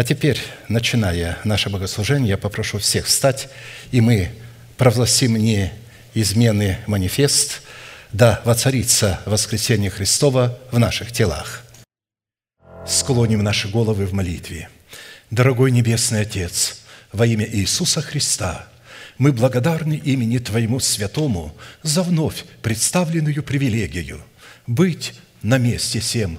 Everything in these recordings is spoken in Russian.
А теперь, начиная наше богослужение, я попрошу всех встать, и мы провозгласим неизменный манифест «Да воцарится воскресение Христова в наших телах». Склоним наши головы в молитве. Дорогой Небесный Отец, во имя Иисуса Христа – мы благодарны имени Твоему Святому за вновь представленную привилегию быть на месте всем,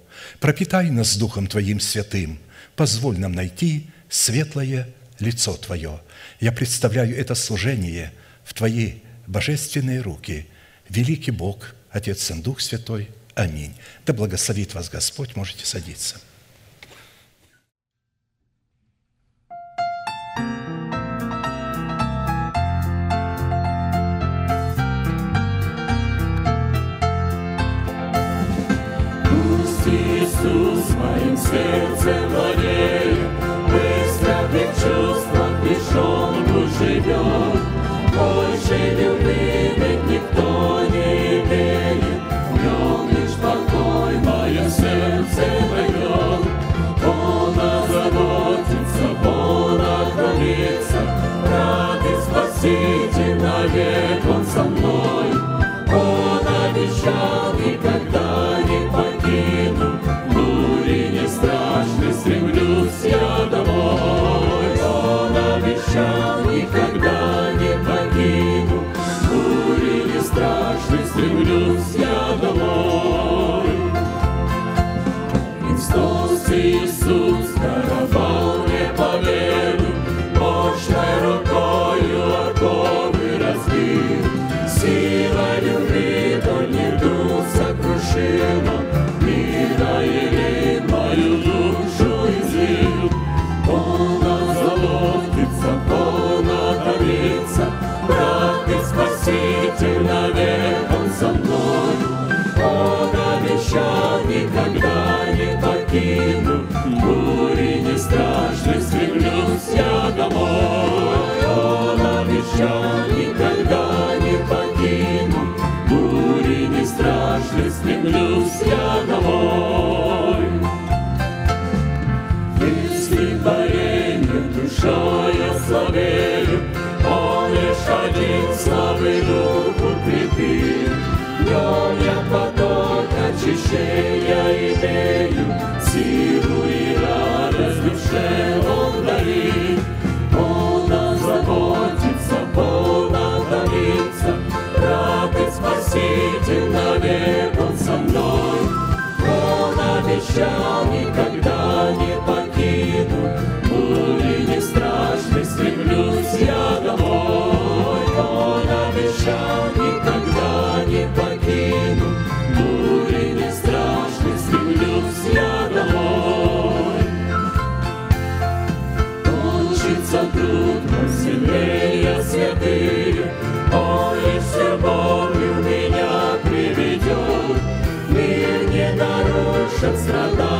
Пропитай нас Духом Твоим святым, позволь нам найти светлое лицо Твое. Я представляю это служение в Твои божественные руки. Великий Бог, Отец, Сын, Дух Святой. Аминь. Да благословит вас Господь. Можете садиться. Иисус моим сердцем владеет, Быстро в чувствах лишен живет. Больше любви ведь никто не имеет, В нем лишь покой мое сердце найдет. Он озаботится, Он охранится, Рад и спаситель навек Он со мной. Он обещал обещал, домой. Он обещал, никогда не покину, бури не страшны, стремлюсь я домой. душою славею, Он лишь один славы дух укрепит. Днем я поток очищения имею, Силу и радость в обещал, никогда не покину. Бури не страшны, стремлюсь я домой. Он обещал, никогда не покину. Бури не страшны, стремлюсь я домой. Кончится трудно, сильнее святых. чтоб страдал.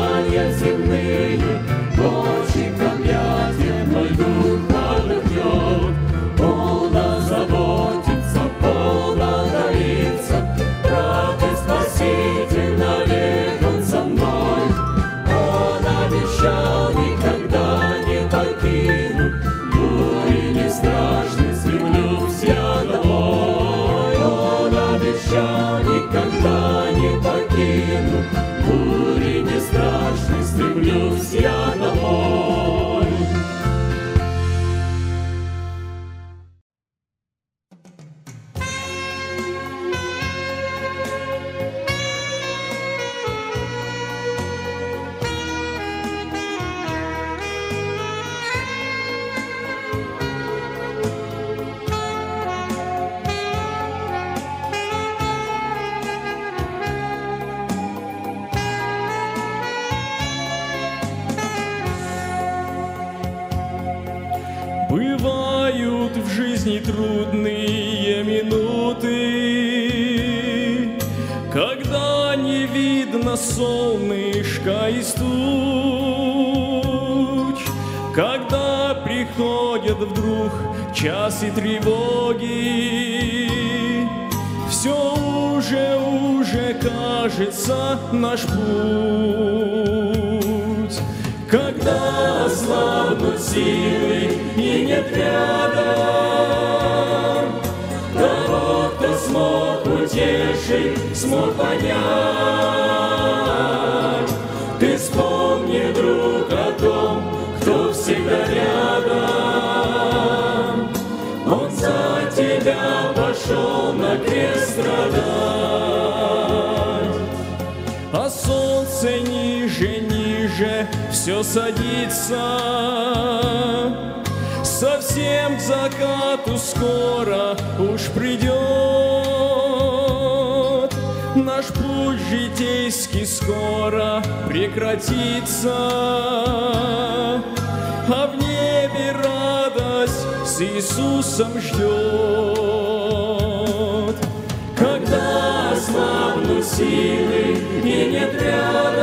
Садится Совсем к закату скоро уж придет. Наш путь житейский скоро прекратится А в небе радость с Иисусом ждет. Когда слабнут силы и нет рядом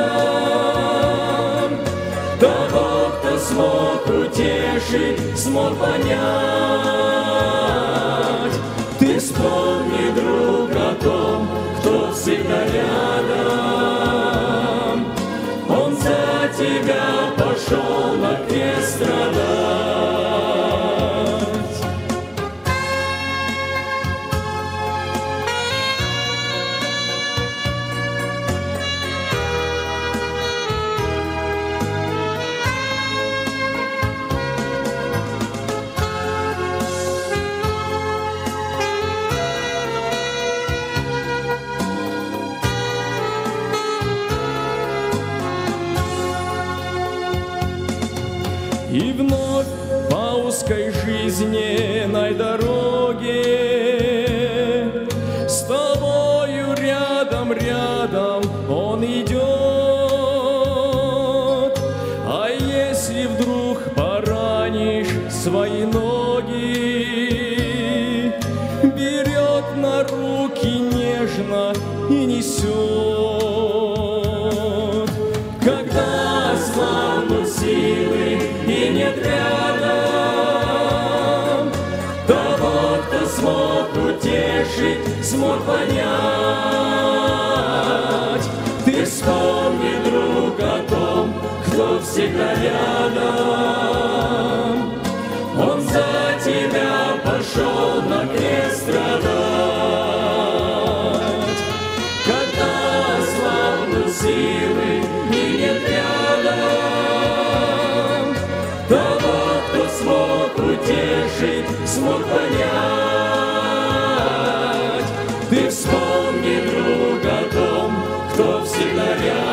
смог утешить, смог понять. Ты вспомни, друг, о том, кто всегда рядом. Он за тебя пошел на крест страдать смог понять. Ты вспомни, друг, о том, кто всегда рядом. Он за тебя пошел на крест страдать. Когда славнут силы и нет рядом Того, кто смог утешить, смог понять вспомни, о том, кто всегда рядом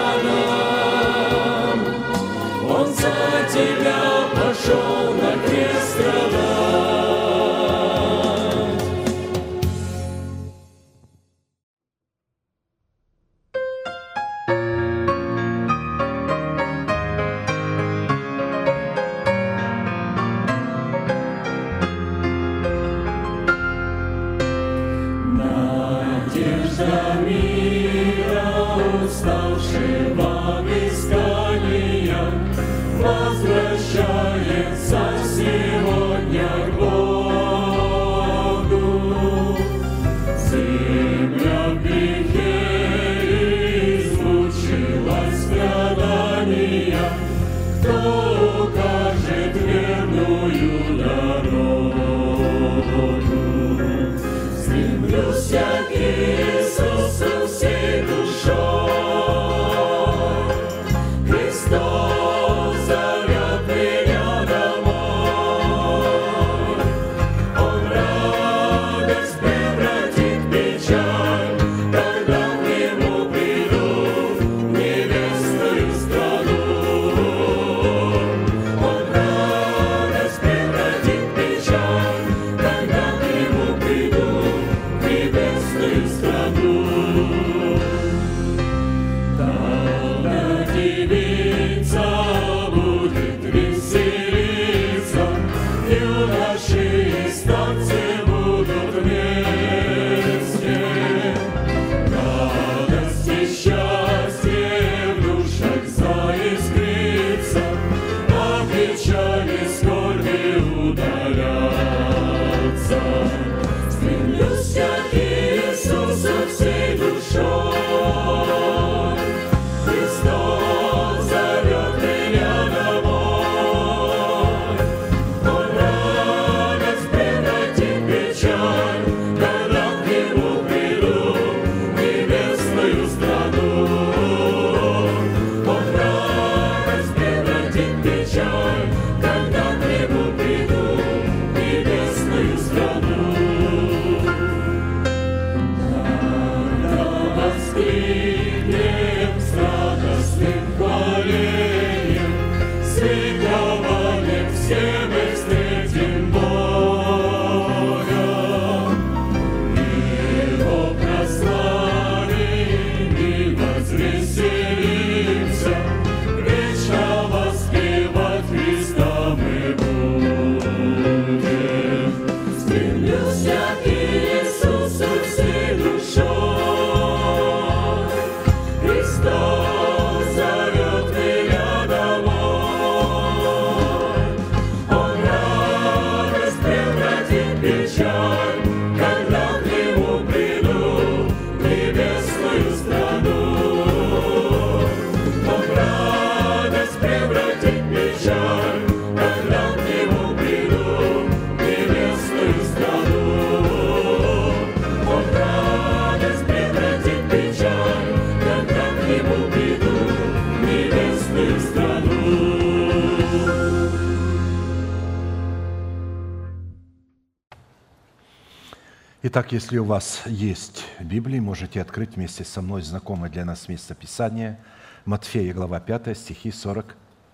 Итак, если у вас есть Библия, можете открыть вместе со мной знакомое для нас место Писания, Матфея, глава 5, стихи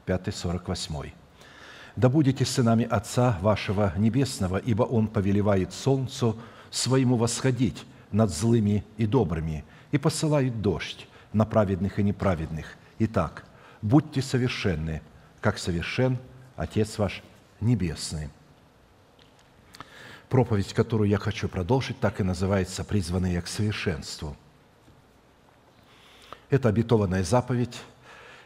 45-48. «Да будете сынами Отца вашего Небесного, ибо Он повелевает солнцу своему восходить над злыми и добрыми, и посылает дождь на праведных и неправедных. Итак, будьте совершенны, как совершен Отец ваш Небесный». Проповедь, которую я хочу продолжить, так и называется «Призванные к совершенству». Эта обетованная заповедь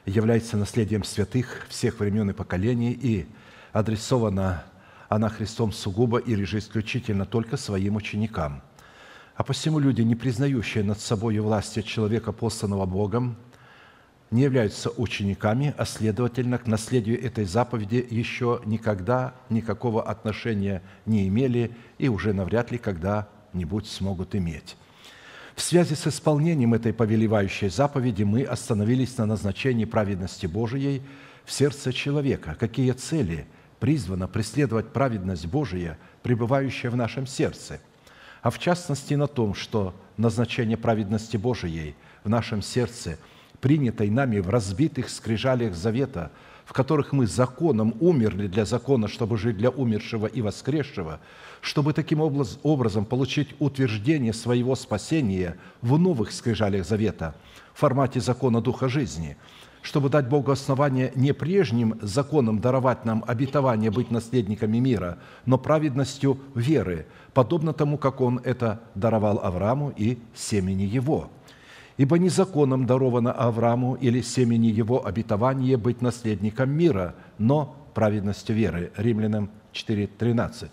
является наследием святых всех времен и поколений и адресована она Христом сугубо или же исключительно только своим ученикам. А посему люди, не признающие над собой власти человека, посланного Богом, не являются учениками, а следовательно, к наследию этой заповеди еще никогда никакого отношения не имели и уже навряд ли когда-нибудь смогут иметь. В связи с исполнением этой повелевающей заповеди мы остановились на назначении праведности Божией в сердце человека. Какие цели призвано преследовать праведность Божия, пребывающая в нашем сердце? А в частности на том, что назначение праведности Божией в нашем сердце – принятой нами в разбитых скрижалях завета, в которых мы законом умерли для закона, чтобы жить для умершего и воскресшего, чтобы таким образом получить утверждение своего спасения в новых скрижалях завета в формате закона Духа жизни, чтобы дать Богу основание не прежним законом даровать нам обетование быть наследниками мира, но праведностью веры, подобно тому, как Он это даровал Аврааму и семени его – Ибо не законом даровано Аврааму или семени его обетование быть наследником мира, но праведностью веры. Римлянам 4.13.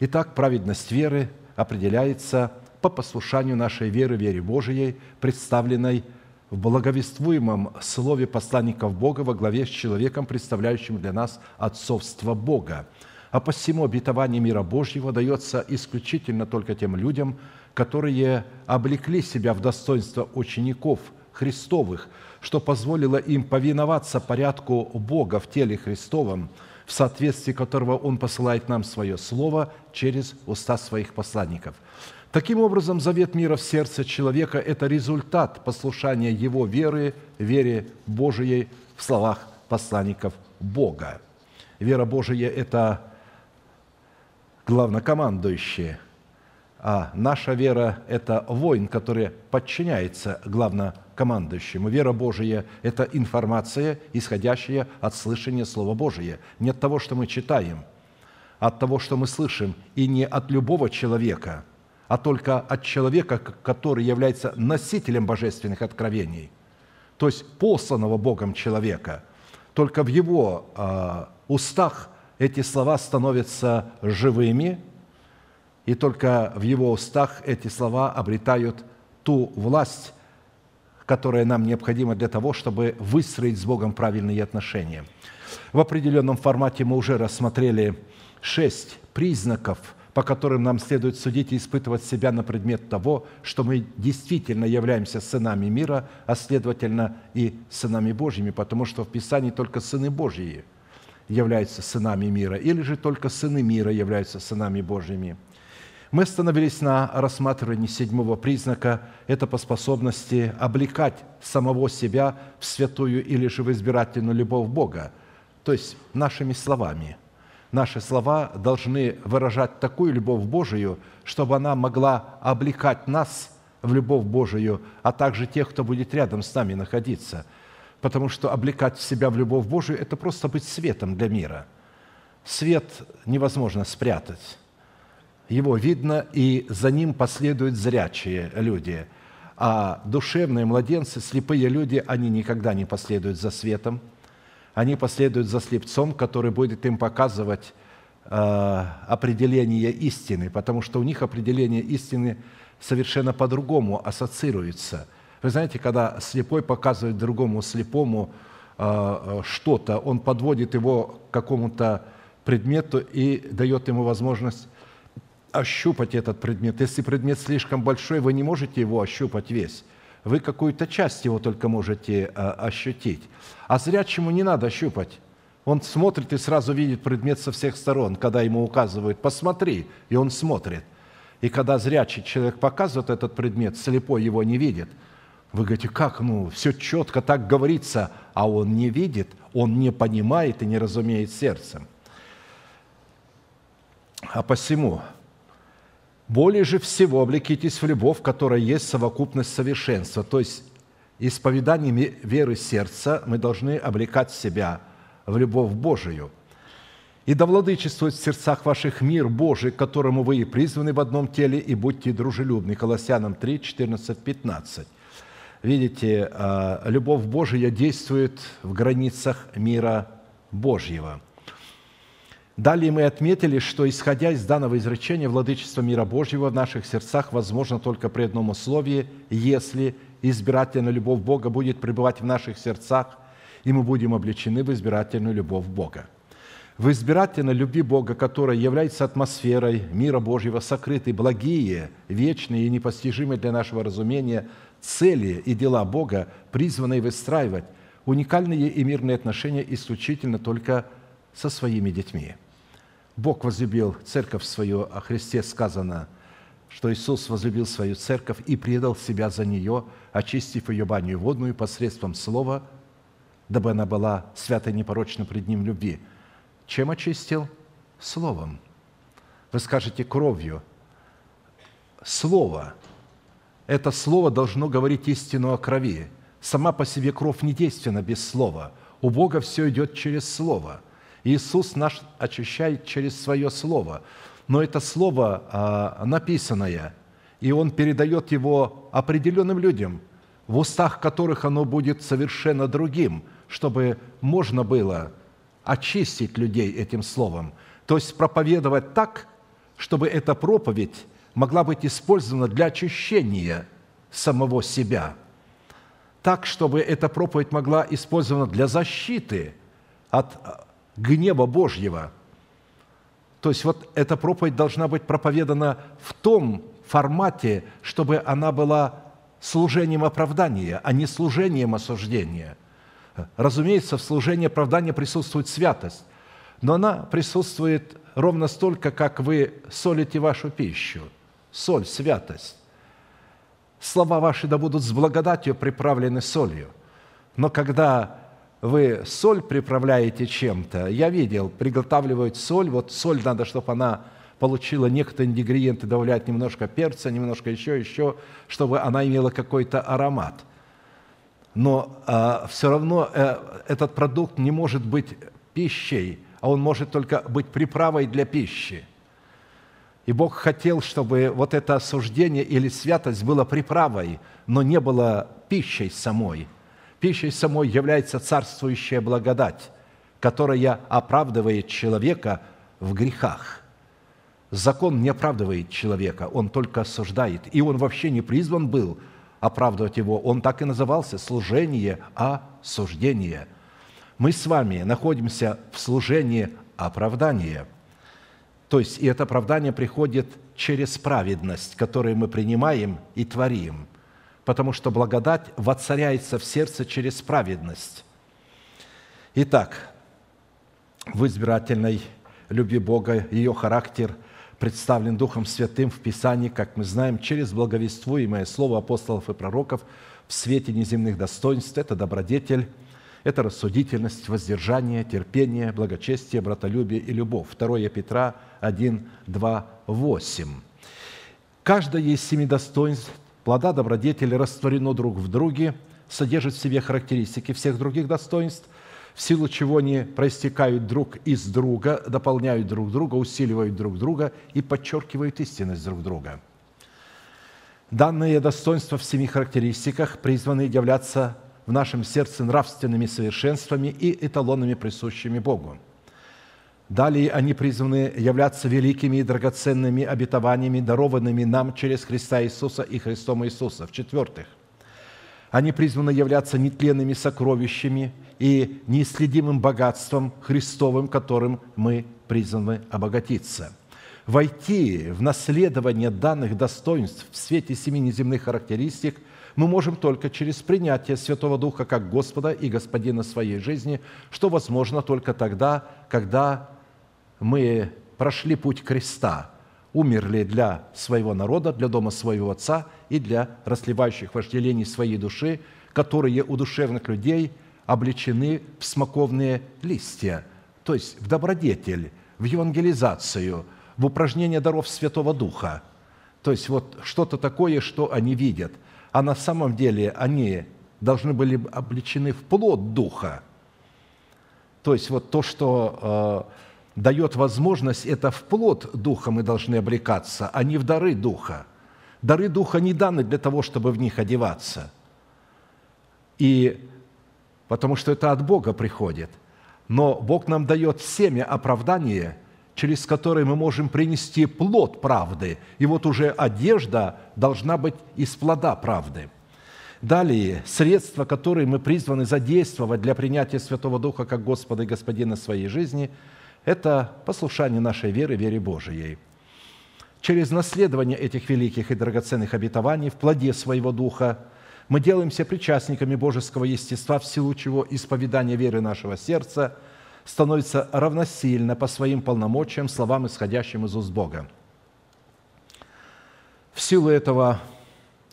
Итак, праведность веры определяется по послушанию нашей веры, вере Божией, представленной в благовествуемом слове посланников Бога во главе с человеком, представляющим для нас отцовство Бога. А посему обетование мира Божьего дается исключительно только тем людям, которые облекли себя в достоинство учеников Христовых, что позволило им повиноваться порядку Бога в теле Христовом, в соответствии которого Он посылает нам Свое Слово через уста Своих посланников. Таким образом, завет мира в сердце человека – это результат послушания его веры, вере Божией в словах посланников Бога. Вера Божия – это главнокомандующее – а наша вера – это воин, который подчиняется главнокомандующему. Вера Божия – это информация, исходящая от слышания Слова Божия. Не от того, что мы читаем, а от того, что мы слышим, и не от любого человека, а только от человека, который является носителем божественных откровений, то есть посланного Богом человека. Только в его э, устах эти слова становятся живыми – и только в его устах эти слова обретают ту власть, которая нам необходима для того, чтобы выстроить с Богом правильные отношения. В определенном формате мы уже рассмотрели шесть признаков, по которым нам следует судить и испытывать себя на предмет того, что мы действительно являемся сынами мира, а следовательно и сынами Божьими, потому что в Писании только сыны Божьи являются сынами мира, или же только сыны мира являются сынами Божьими – мы остановились на рассматривании седьмого признака – это по способности облекать самого себя в святую или же в избирательную любовь Бога, то есть нашими словами. Наши слова должны выражать такую любовь Божию, чтобы она могла облекать нас в любовь Божию, а также тех, кто будет рядом с нами находиться. Потому что облекать себя в любовь Божию – это просто быть светом для мира. Свет невозможно спрятать его видно, и за ним последуют зрячие люди. А душевные младенцы, слепые люди, они никогда не последуют за светом. Они последуют за слепцом, который будет им показывать э, определение истины, потому что у них определение истины совершенно по-другому ассоциируется. Вы знаете, когда слепой показывает другому слепому э, что-то, он подводит его к какому-то предмету и дает ему возможность ощупать этот предмет. Если предмет слишком большой, вы не можете его ощупать весь. Вы какую-то часть его только можете э, ощутить. А зрячему не надо щупать. Он смотрит и сразу видит предмет со всех сторон, когда ему указывают «посмотри», и он смотрит. И когда зрячий человек показывает этот предмет, слепой его не видит. Вы говорите, как, ну, все четко так говорится, а он не видит, он не понимает и не разумеет сердцем. А посему более же всего облекитесь в любовь, которая есть совокупность совершенства. То есть исповеданием веры сердца мы должны облекать себя в любовь Божию. И да владычествует в сердцах ваших мир Божий, к которому вы и призваны в одном теле, и будьте дружелюбны. Колоссянам 3, 14, 15. Видите, а, любовь Божия действует в границах мира Божьего – Далее мы отметили, что, исходя из данного изречения, владычество мира Божьего в наших сердцах возможно только при одном условии, если избирательная любовь Бога будет пребывать в наших сердцах, и мы будем облечены в избирательную любовь Бога. В избирательной любви Бога, которая является атмосферой мира Божьего, сокрыты благие, вечные и непостижимые для нашего разумения цели и дела Бога, призванные выстраивать уникальные и мирные отношения исключительно только со своими детьми – Бог возлюбил церковь свою, о Христе сказано, что Иисус возлюбил свою церковь и предал себя за нее, очистив ее баню водную посредством слова, дабы она была свята и непорочна пред Ним любви. Чем очистил? Словом. Вы скажете кровью. Слово. Это слово должно говорить истину о крови. Сама по себе кровь не действенна без слова. У Бога все идет через слово – Иисус наш очищает через свое Слово. Но это Слово а, написанное, и Он передает его определенным людям, в устах которых оно будет совершенно другим, чтобы можно было очистить людей этим Словом. То есть проповедовать так, чтобы эта проповедь могла быть использована для очищения самого себя. Так, чтобы эта проповедь могла использована для защиты от гнева Божьего. То есть вот эта проповедь должна быть проповедана в том формате, чтобы она была служением оправдания, а не служением осуждения. Разумеется, в служении оправдания присутствует святость, но она присутствует ровно столько, как вы солите вашу пищу. Соль – святость. Слова ваши да будут с благодатью приправлены солью. Но когда вы соль приправляете чем-то. Я видел, приготавливают соль. Вот соль надо, чтобы она получила некоторые ингредиенты, добавлять немножко перца, немножко еще, еще, чтобы она имела какой-то аромат. Но э, все равно э, этот продукт не может быть пищей, а он может только быть приправой для пищи. И Бог хотел, чтобы вот это осуждение или святость было приправой, но не было пищей самой – Пищей самой является царствующая благодать, которая оправдывает человека в грехах. Закон не оправдывает человека, он только осуждает. И он вообще не призван был оправдывать его. Он так и назывался – служение осуждения. Мы с вами находимся в служении оправдания. То есть и это оправдание приходит через праведность, которую мы принимаем и творим – потому что благодать воцаряется в сердце через праведность. Итак, в избирательной любви Бога ее характер представлен Духом Святым в Писании, как мы знаем, через благовествуемое слово апостолов и пророков в свете неземных достоинств. Это добродетель, это рассудительность, воздержание, терпение, благочестие, братолюбие и любовь. 2 Петра 1, 2, 8. Каждое из семи достоинств плода добродетели растворено друг в друге, содержит в себе характеристики всех других достоинств, в силу чего они проистекают друг из друга, дополняют друг друга, усиливают друг друга и подчеркивают истинность друг друга. Данные достоинства в семи характеристиках призваны являться в нашем сердце нравственными совершенствами и эталонами, присущими Богу. Далее они призваны являться великими и драгоценными обетованиями, дарованными нам через Христа Иисуса и Христом Иисуса. В-четвертых, они призваны являться нетленными сокровищами и неисследимым богатством Христовым, которым мы призваны обогатиться. Войти в наследование данных достоинств в свете семи неземных характеристик мы можем только через принятие Святого Духа как Господа и Господина своей жизни, что возможно только тогда, когда мы прошли путь креста, умерли для своего народа, для дома своего Отца и для расливающих вожделений своей души, которые у душевных людей обличены в смоковные листья, то есть в добродетель, в евангелизацию, в упражнение даров Святого Духа. То есть вот что-то такое, что они видят. А на самом деле они должны были обличены в плод Духа. То есть вот то, что э, дает возможность, это в плод Духа мы должны облекаться, а не в дары Духа. Дары Духа не даны для того, чтобы в них одеваться. И потому что это от Бога приходит. Но Бог нам дает семя оправдания, через которое мы можем принести плод правды. И вот уже одежда должна быть из плода правды. Далее, средства, которые мы призваны задействовать для принятия Святого Духа как Господа и Господина своей жизни – это послушание нашей веры, вере Божией. Через наследование этих великих и драгоценных обетований в плоде своего Духа мы делаемся причастниками божеского естества, в силу чего исповедание веры нашего сердца становится равносильно по своим полномочиям словам, исходящим из уст Бога. В силу этого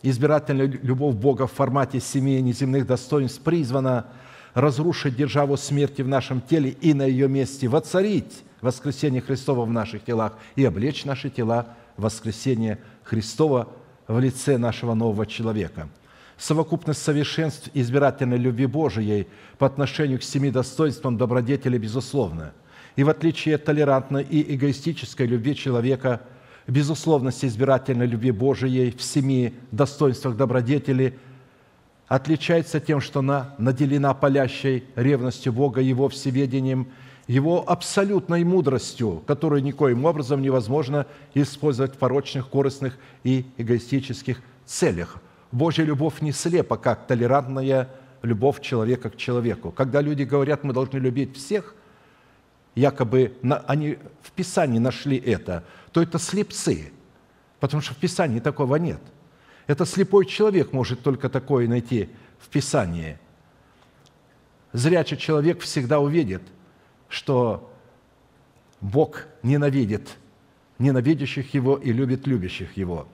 избирательная любовь Бога в формате семи неземных достоинств призвана – разрушить державу смерти в нашем теле и на ее месте воцарить воскресение Христова в наших телах и облечь наши тела в воскресение Христова в лице нашего нового человека. Совокупность совершенств избирательной любви Божией по отношению к семи достоинствам добродетели безусловно. И в отличие от толерантной и эгоистической любви человека, безусловность избирательной любви Божией в семи достоинствах добродетели – отличается тем, что она наделена палящей ревностью Бога, Его всеведением, Его абсолютной мудростью, которую никоим образом невозможно использовать в порочных, корыстных и эгоистических целях. Божья любовь не слепа, как толерантная любовь человека к человеку. Когда люди говорят, мы должны любить всех, якобы они в Писании нашли это, то это слепцы, потому что в Писании такого нет – это слепой человек может только такое найти в Писании. Зрячий человек всегда увидит, что Бог ненавидит ненавидящих Его и любит любящих Его.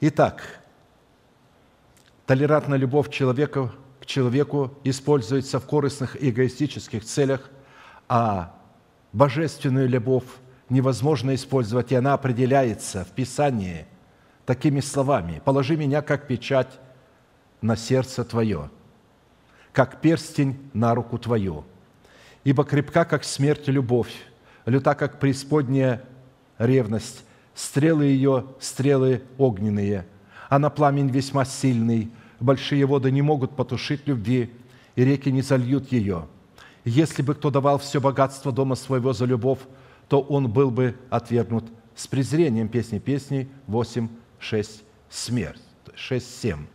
Итак, толерантная любовь человека к человеку используется в корыстных и эгоистических целях, а божественную любовь невозможно использовать, и она определяется в Писании – такими словами «Положи меня, как печать на сердце твое, как перстень на руку твою, ибо крепка, как смерть, любовь, люта, как преисподняя ревность, стрелы ее – стрелы огненные, а на пламень весьма сильный, большие воды не могут потушить любви, и реки не зальют ее. Если бы кто давал все богатство дома своего за любовь, то он был бы отвергнут с презрением. Песни песней 8, 6 – смерть, 6-7.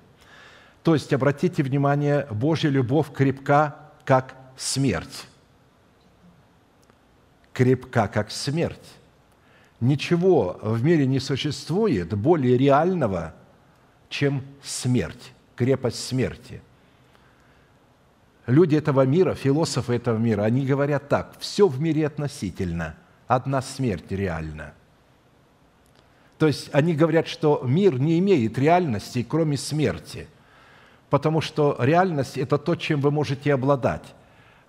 То есть, обратите внимание, Божья любовь крепка, как смерть. Крепка, как смерть. Ничего в мире не существует более реального, чем смерть, крепость смерти. Люди этого мира, философы этого мира, они говорят так, все в мире относительно, одна смерть реальна – то есть они говорят, что мир не имеет реальности, кроме смерти, потому что реальность – это то, чем вы можете обладать.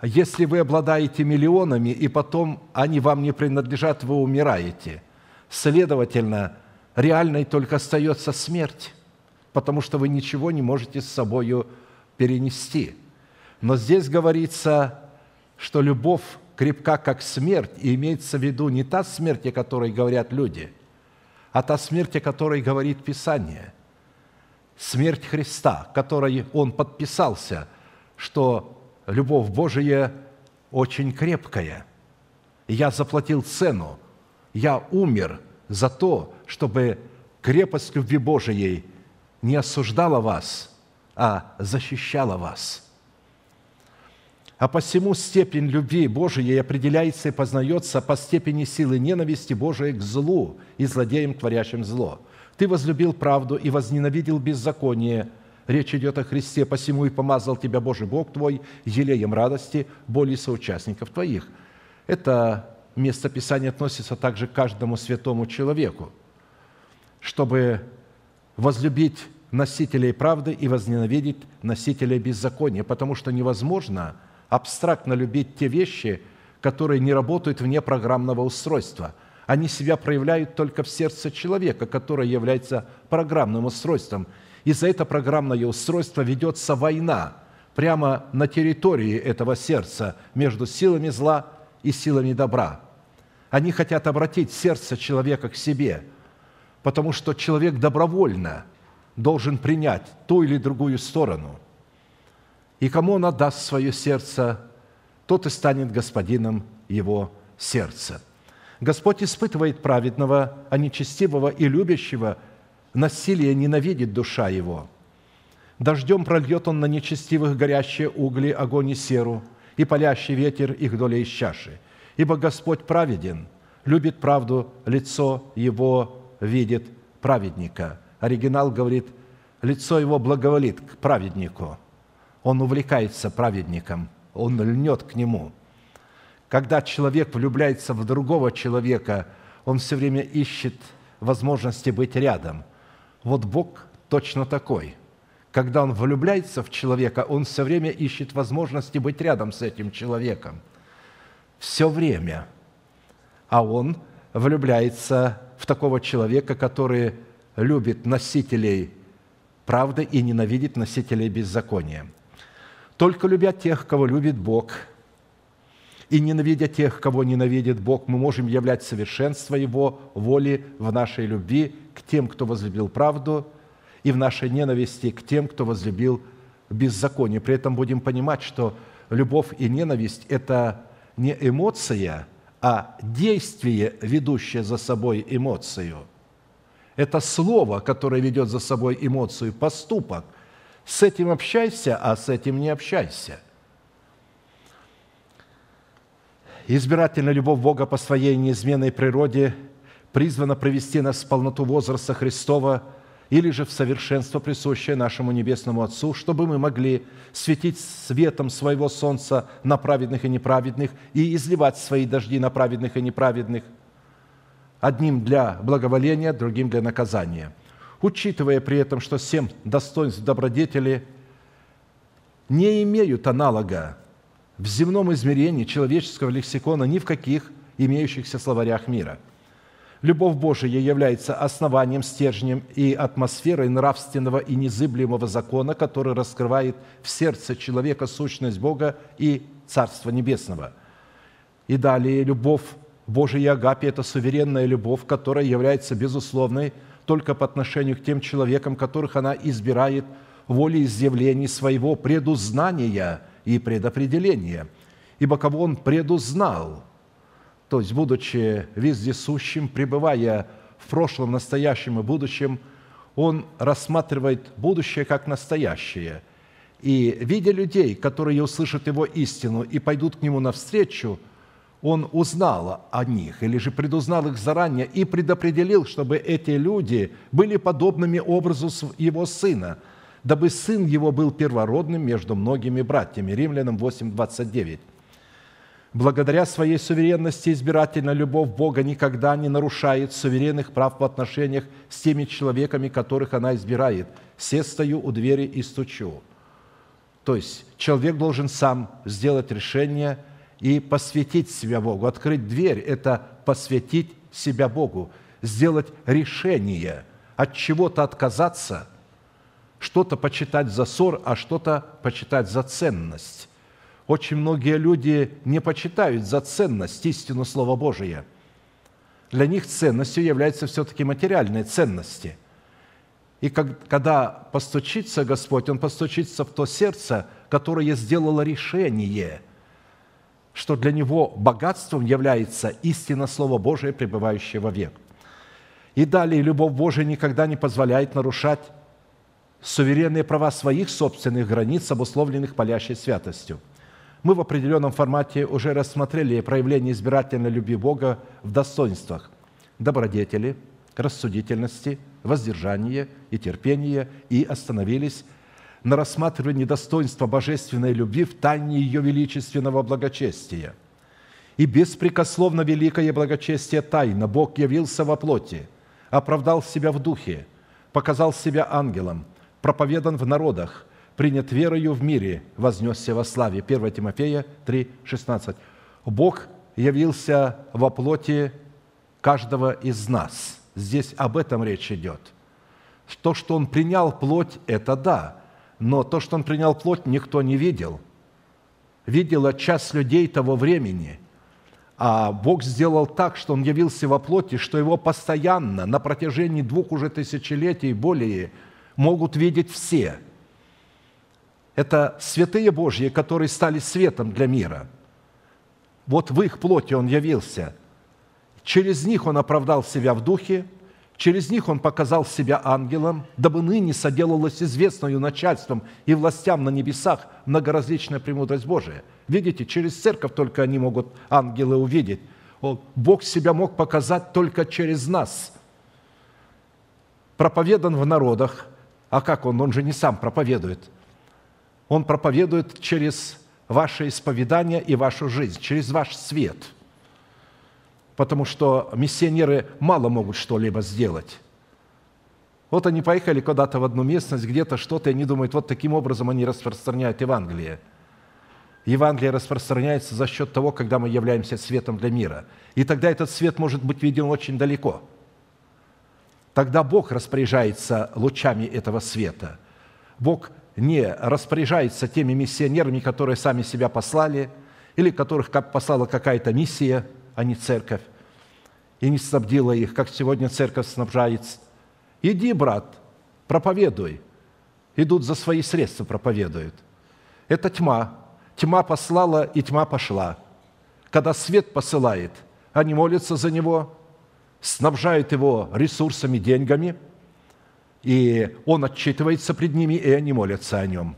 Если вы обладаете миллионами, и потом они вам не принадлежат, вы умираете. Следовательно, реальной только остается смерть, потому что вы ничего не можете с собой перенести. Но здесь говорится, что любовь крепка, как смерть, и имеется в виду не та смерть, о которой говорят люди – а та смерть, о которой говорит Писание. Смерть Христа, которой Он подписался, что любовь Божия очень крепкая. Я заплатил цену. Я умер за то, чтобы крепость любви Божией не осуждала вас, а защищала вас. А посему степень любви Божией определяется и познается по степени силы ненависти Божией к злу и злодеям, творящим зло. Ты возлюбил правду и возненавидел беззаконие. Речь идет о Христе, посему и помазал тебя Божий Бог твой елеем радости, боли соучастников твоих. Это место Писания относится также к каждому святому человеку, чтобы возлюбить носителей правды и возненавидеть носителей беззакония, потому что невозможно абстрактно любить те вещи, которые не работают вне программного устройства. Они себя проявляют только в сердце человека, которое является программным устройством. И за это программное устройство ведется война прямо на территории этого сердца между силами зла и силами добра. Они хотят обратить сердце человека к себе, потому что человек добровольно должен принять ту или другую сторону. И кому он отдаст свое сердце, тот и станет господином его сердца. Господь испытывает праведного, а нечестивого и любящего насилие ненавидит душа его. Дождем прольет он на нечестивых горящие угли, огонь и серу, и палящий ветер их доля из чаши. Ибо Господь праведен, любит правду, лицо Его видит праведника. Оригинал говорит, лицо Его благоволит к праведнику. Он увлекается праведником, он льнет к нему. Когда человек влюбляется в другого человека, он все время ищет возможности быть рядом. Вот Бог точно такой. Когда он влюбляется в человека, он все время ищет возможности быть рядом с этим человеком – все время. А он влюбляется в такого человека, который любит носителей правды и ненавидит носителей беззакония. Только любя тех, кого любит Бог, и ненавидя тех, кого ненавидит Бог, мы можем являть совершенство Его воли в нашей любви к тем, кто возлюбил правду, и в нашей ненависти к тем, кто возлюбил беззаконие. При этом будем понимать, что любовь и ненависть – это не эмоция, а действие, ведущее за собой эмоцию. Это слово, которое ведет за собой эмоцию, поступок. С этим общайся, а с этим не общайся. Избирательная любовь Бога по своей неизменной природе призвана провести нас в полноту возраста Христова – или же в совершенство, присущее нашему Небесному Отцу, чтобы мы могли светить светом своего солнца на праведных и неправедных и изливать свои дожди на праведных и неправедных, одним для благоволения, другим для наказания, учитывая при этом, что семь достоинств добродетели не имеют аналога в земном измерении человеческого лексикона ни в каких имеющихся словарях мира – Любовь Божия является основанием, стержнем и атмосферой нравственного и незыблемого закона, который раскрывает в сердце человека сущность Бога и Царства Небесного. И далее, любовь Божия и Агапи – это суверенная любовь, которая является безусловной только по отношению к тем человекам, которых она избирает волеизъявлений своего предузнания и предопределения. Ибо кого он предузнал – то есть, будучи вездесущим, пребывая в прошлом, настоящем и будущем, он рассматривает будущее как настоящее. И видя людей, которые услышат его истину и пойдут к нему навстречу, он узнал о них или же предузнал их заранее и предопределил, чтобы эти люди были подобными образу его сына, дабы сын его был первородным между многими братьями. Римлянам 8, 29. Благодаря своей суверенности избирательная любовь Бога никогда не нарушает суверенных прав в отношениях с теми человеками, которых она избирает. «Се стою у двери и стучу». То есть человек должен сам сделать решение и посвятить себя Богу. Открыть дверь – это посвятить себя Богу, сделать решение, от чего-то отказаться, что-то почитать за ссор, а что-то почитать за ценность очень многие люди не почитают за ценность истину Слова Божия. Для них ценностью являются все-таки материальные ценности. И когда постучится Господь, Он постучится в то сердце, которое сделало решение что для него богатством является истина Слова Божия, пребывающее век. И далее, любовь Божия никогда не позволяет нарушать суверенные права своих собственных границ, обусловленных палящей святостью. Мы в определенном формате уже рассмотрели проявление избирательной любви Бога в достоинствах добродетели, рассудительности, воздержания и терпения и остановились на рассматривании достоинства божественной любви в тайне ее величественного благочестия. И беспрекословно великое благочестие тайна Бог явился во плоти, оправдал себя в духе, показал себя ангелом, проповедан в народах, принят верою в мире, вознесся во славе. 1 Тимофея 3, 16. Бог явился во плоти каждого из нас. Здесь об этом речь идет. То, что Он принял плоть, это да – но то, что он принял плоть, никто не видел. Видела часть людей того времени. А Бог сделал так, что Он явился во плоти, что Его постоянно, на протяжении двух уже тысячелетий более, могут видеть все. Это святые Божьи, которые стали светом для мира. Вот в их плоти Он явился. Через них Он оправдал себя в духе – Через них он показал себя ангелом, дабы ныне соделалась известную начальством и властям на небесах многоразличная премудрость Божия. Видите, через церковь только они могут ангелы увидеть. Бог себя мог показать только через нас. Проповедан в народах. А как он? Он же не сам проповедует. Он проповедует через ваше исповедание и вашу жизнь, через ваш свет – потому что миссионеры мало могут что-либо сделать. Вот они поехали куда-то в одну местность, где-то что-то, и они думают, вот таким образом они распространяют Евангелие. Евангелие распространяется за счет того, когда мы являемся светом для мира. И тогда этот свет может быть виден очень далеко. Тогда Бог распоряжается лучами этого света. Бог не распоряжается теми миссионерами, которые сами себя послали, или которых послала какая-то миссия – а не церковь, и не снабдила их, как сегодня церковь снабжает. Иди, брат, проповедуй. Идут за свои средства, проповедуют. Это тьма. Тьма послала, и тьма пошла. Когда свет посылает, они молятся за него, снабжают его ресурсами, деньгами, и он отчитывается пред ними, и они молятся о нем.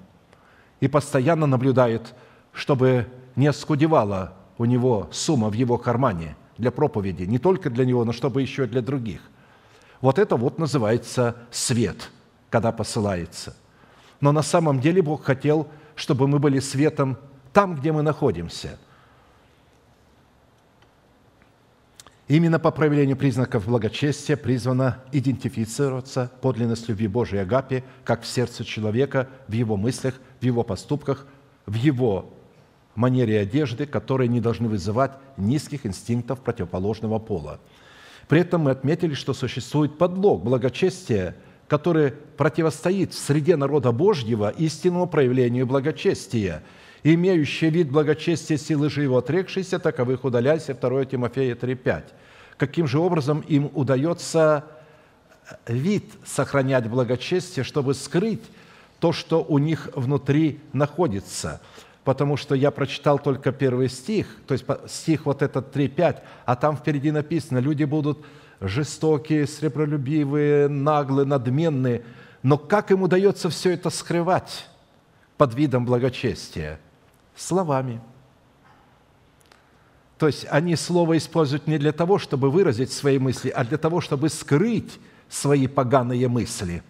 И постоянно наблюдают, чтобы не оскудевала у него сумма в его кармане для проповеди, не только для него, но чтобы еще и для других. Вот это вот называется свет, когда посылается. Но на самом деле Бог хотел, чтобы мы были светом там, где мы находимся. Именно по проявлению признаков благочестия призвана идентифицироваться подлинность любви Божией Агапи как в сердце человека, в его мыслях, в его поступках, в его манере одежды, которые не должны вызывать низких инстинктов противоположного пола. При этом мы отметили, что существует подлог благочестия, который противостоит в среде народа Божьего истинному проявлению благочестия, имеющий вид благочестия силы же его отрекшейся, таковых удаляйся, 2 Тимофея 3,5. Каким же образом им удается вид сохранять благочестие, чтобы скрыть то, что у них внутри находится – потому что я прочитал только первый стих, то есть стих вот этот 3.5, а там впереди написано, люди будут жестокие, сребролюбивые, наглые, надменные. Но как им удается все это скрывать под видом благочестия? Словами. То есть они слово используют не для того, чтобы выразить свои мысли, а для того, чтобы скрыть свои поганые мысли.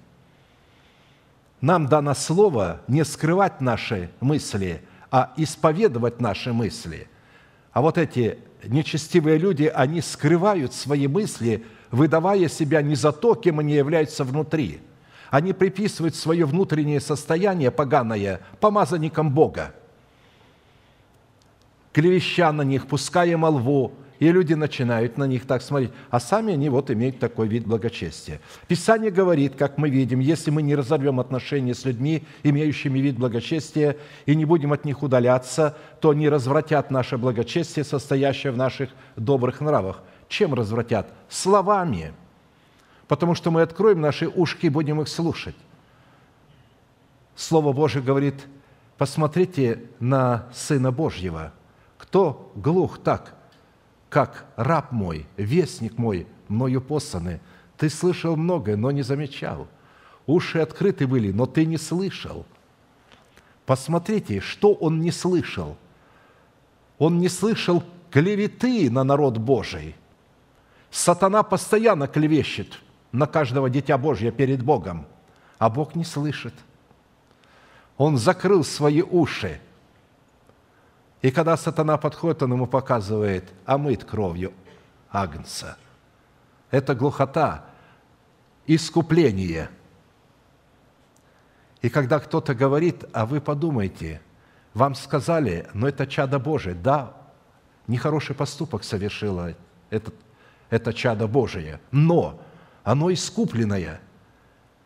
Нам дано слово не скрывать наши мысли – а исповедовать наши мысли. А вот эти нечестивые люди, они скрывают свои мысли, выдавая себя не за то, кем они являются внутри. Они приписывают свое внутреннее состояние поганое помазанникам Бога, клевеща на них, пуская молву, и люди начинают на них так смотреть, а сами они вот имеют такой вид благочестия. Писание говорит, как мы видим, если мы не разорвем отношения с людьми, имеющими вид благочестия, и не будем от них удаляться, то они развратят наше благочестие, состоящее в наших добрых нравах. Чем развратят? Словами. Потому что мы откроем наши ушки и будем их слушать. Слово Божие говорит, посмотрите на Сына Божьего – Кто глух так, как раб мой, вестник мой, мною посланный? Ты слышал многое, но не замечал. Уши открыты были, но ты не слышал. Посмотрите, что он не слышал. Он не слышал клеветы на народ Божий. Сатана постоянно клевещет на каждого дитя Божье перед Богом, а Бог не слышит. Он закрыл свои уши. И когда сатана подходит, он ему показывает, омыт кровью Агнца. Это глухота, искупление. И когда кто-то говорит, а вы подумайте, вам сказали, но это чадо Божие. Да, нехороший поступок совершило это, это чадо Божие, но оно искупленное.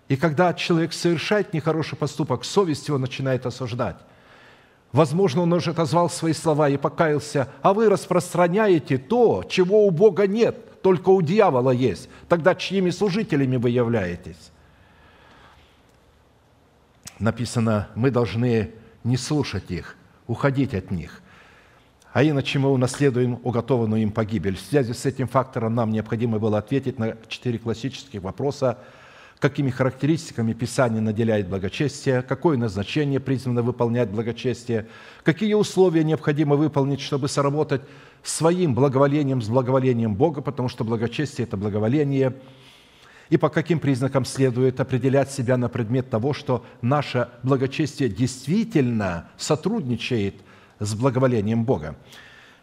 И когда человек совершает нехороший поступок, совесть его начинает осуждать. Возможно, он уже отозвал свои слова и покаялся, а вы распространяете то, чего у Бога нет, только у дьявола есть. Тогда чьими служителями вы являетесь? Написано, мы должны не слушать их, уходить от них – а иначе мы унаследуем уготованную им погибель. В связи с этим фактором нам необходимо было ответить на четыре классических вопроса. Какими характеристиками Писание наделяет благочестие? Какое назначение призвано выполнять благочестие? Какие условия необходимо выполнить, чтобы сработать своим благоволением с благоволением Бога, потому что благочестие – это благоволение – и по каким признакам следует определять себя на предмет того, что наше благочестие действительно сотрудничает с благоволением Бога.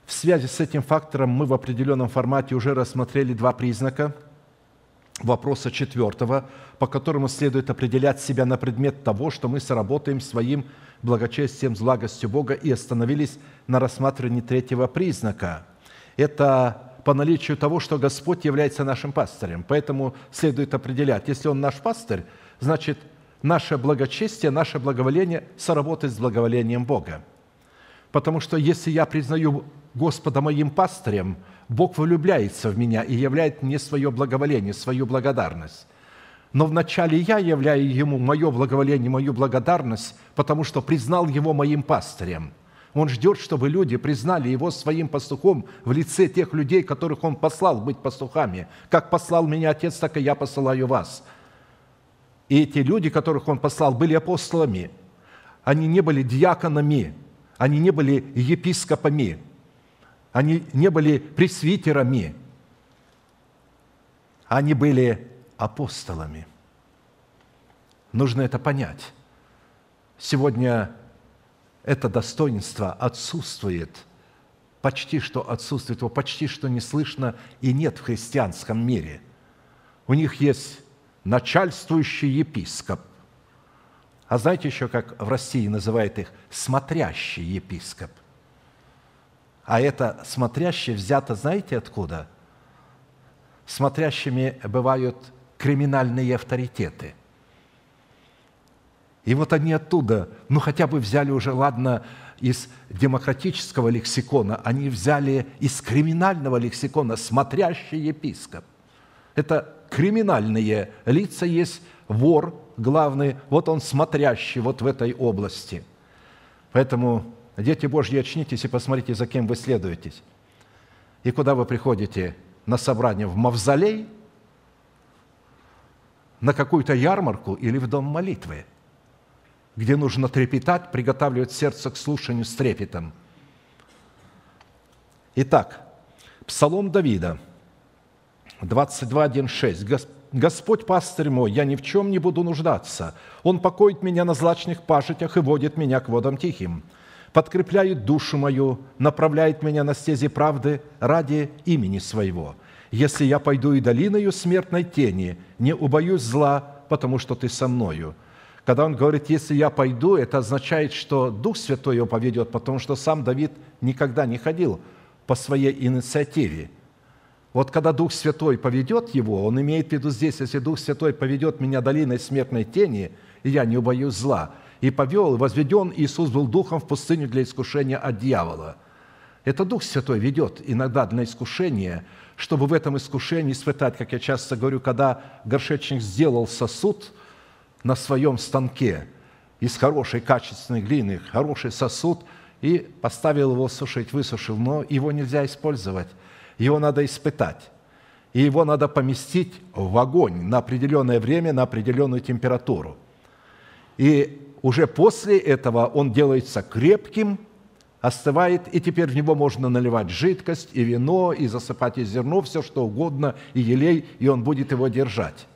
В связи с этим фактором мы в определенном формате уже рассмотрели два признака вопроса четвертого, по которому следует определять себя на предмет того, что мы сработаем своим благочестием с благостью Бога и остановились на рассматривании третьего признака. Это по наличию того, что Господь является нашим пастырем. Поэтому следует определять, если Он наш пастырь, значит, наше благочестие, наше благоволение сработает с благоволением Бога. Потому что если я признаю Господа моим пастырем, Бог влюбляется в меня и являет мне свое благоволение, свою благодарность. Но вначале я являю Ему мое благоволение, мою благодарность, потому что признал Его моим пастырем. Он ждет, чтобы люди признали Его своим пастухом в лице тех людей, которых Он послал быть пастухами. Как послал меня Отец, так и я посылаю вас. И эти люди, которых Он послал, были апостолами. Они не были диаконами, они не были епископами, они не были пресвитерами, они были апостолами. Нужно это понять. Сегодня это достоинство отсутствует, почти что отсутствует, его почти что не слышно и нет в христианском мире. У них есть начальствующий епископ – а знаете еще, как в России называют их смотрящий епископ? А это смотрящий взято, знаете откуда? Смотрящими бывают криминальные авторитеты. И вот они оттуда, ну хотя бы взяли уже, ладно, из демократического лексикона, они взяли из криминального лексикона смотрящий епископ. Это криминальные лица есть вор главный, вот он смотрящий вот в этой области. Поэтому, дети Божьи, очнитесь и посмотрите, за кем вы следуетесь. И куда вы приходите? На собрание в Мавзолей, на какую-то ярмарку или в дом молитвы, где нужно трепетать, приготавливать сердце к слушанию с трепетом. Итак, Псалом Давида, 22.1.6. Господь пастырь мой, я ни в чем не буду нуждаться. Он покоит меня на злачных пашетях и водит меня к водам тихим. Подкрепляет душу мою, направляет меня на стези правды ради имени своего. Если я пойду и долиною смертной тени, не убоюсь зла, потому что ты со мною. Когда он говорит, если я пойду, это означает, что Дух Святой его поведет, потому что сам Давид никогда не ходил по своей инициативе – вот когда Дух Святой поведет его, он имеет в виду здесь, если Дух Святой поведет меня долиной смертной тени, я не убоюсь зла, и повел, и возведен Иисус был Духом в пустыню для искушения от дьявола. Это Дух Святой ведет иногда для искушения, чтобы в этом искушении испытать, как я часто говорю, когда горшечник сделал сосуд на своем станке из хорошей качественной глины, хороший сосуд, и поставил его сушить, высушил, но его нельзя использовать, его надо испытать. И его надо поместить в огонь на определенное время, на определенную температуру. И уже после этого он делается крепким, остывает, и теперь в него можно наливать жидкость и вино, и засыпать и зерно, все что угодно, и елей, и он будет его держать.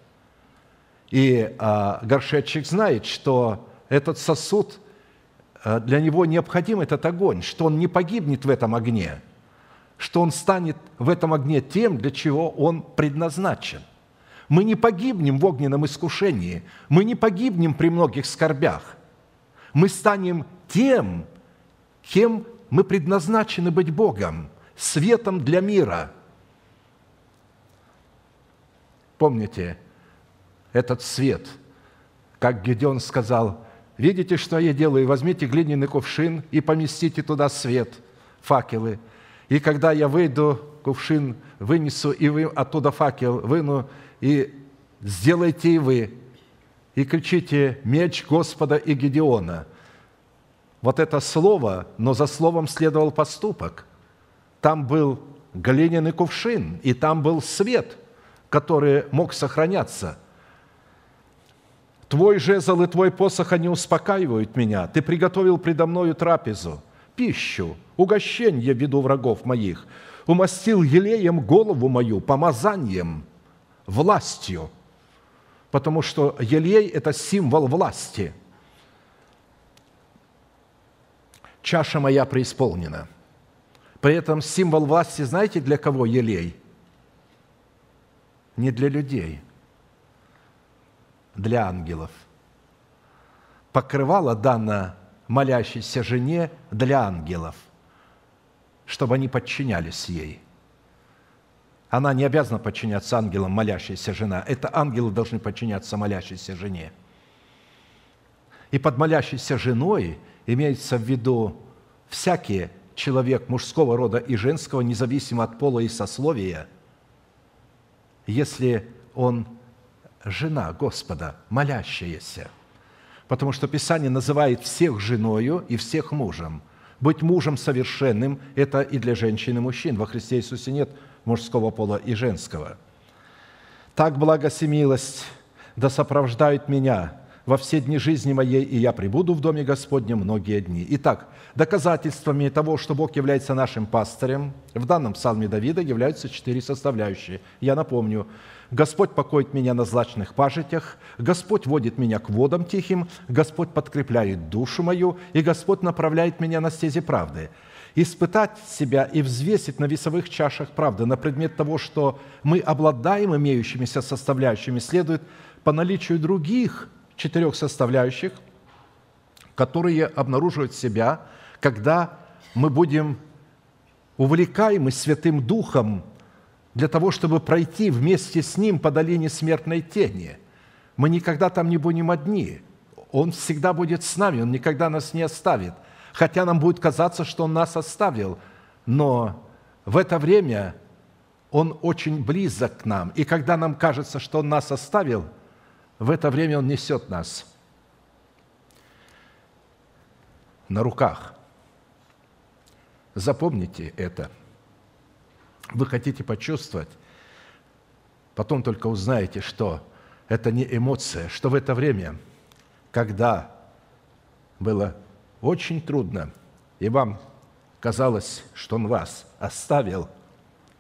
И а, горшечник знает, что этот сосуд, а, для него необходим этот огонь, что он не погибнет в этом огне, что он станет в этом огне тем, для чего он предназначен. Мы не погибнем в огненном искушении, мы не погибнем при многих скорбях. Мы станем тем, кем мы предназначены быть Богом, светом для мира. Помните этот свет, как Гедеон сказал, «Видите, что я делаю? Возьмите глиняный кувшин и поместите туда свет, факелы. И когда я выйду, кувшин вынесу, и вы оттуда факел выну, и сделайте и вы, и кричите «Меч Господа и Гедеона». Вот это слово, но за словом следовал поступок. Там был глиняный кувшин, и там был свет, который мог сохраняться. Твой жезл и твой посох, они успокаивают меня. Ты приготовил предо мною трапезу, пищу, угощение в виду врагов моих. Умастил елеем голову мою, помазанием, властью. Потому что елей – это символ власти – чаша моя преисполнена. При этом символ власти, знаете, для кого елей? Не для людей, для ангелов. Покрывало дано молящейся жене для ангелов, чтобы они подчинялись ей. Она не обязана подчиняться ангелам, молящейся жена. Это ангелы должны подчиняться молящейся жене. И под молящейся женой – имеется в виду всякий человек мужского рода и женского, независимо от пола и сословия, если он жена Господа, молящаяся. Потому что Писание называет всех женою и всех мужем. Быть мужем совершенным – это и для женщин и мужчин. Во Христе Иисусе нет мужского пола и женского. «Так благость да сопровождают меня во все дни жизни моей, и я пребуду в доме Господнем многие дни». Итак, доказательствами того, что Бог является нашим пастырем, в данном псалме Давида являются четыре составляющие. Я напомню, Господь покоит меня на злачных пажитях, Господь водит меня к водам тихим, Господь подкрепляет душу мою, и Господь направляет меня на стези правды. Испытать себя и взвесить на весовых чашах правды на предмет того, что мы обладаем имеющимися составляющими, следует по наличию других – четырех составляющих, которые обнаруживают себя, когда мы будем увлекаемы Святым Духом для того, чтобы пройти вместе с Ним по долине смертной тени. Мы никогда там не будем одни. Он всегда будет с нами, Он никогда нас не оставит. Хотя нам будет казаться, что Он нас оставил, но в это время Он очень близок к нам. И когда нам кажется, что Он нас оставил – в это время Он несет нас на руках. Запомните это. Вы хотите почувствовать, потом только узнаете, что это не эмоция, что в это время, когда было очень трудно, и вам казалось, что Он вас оставил,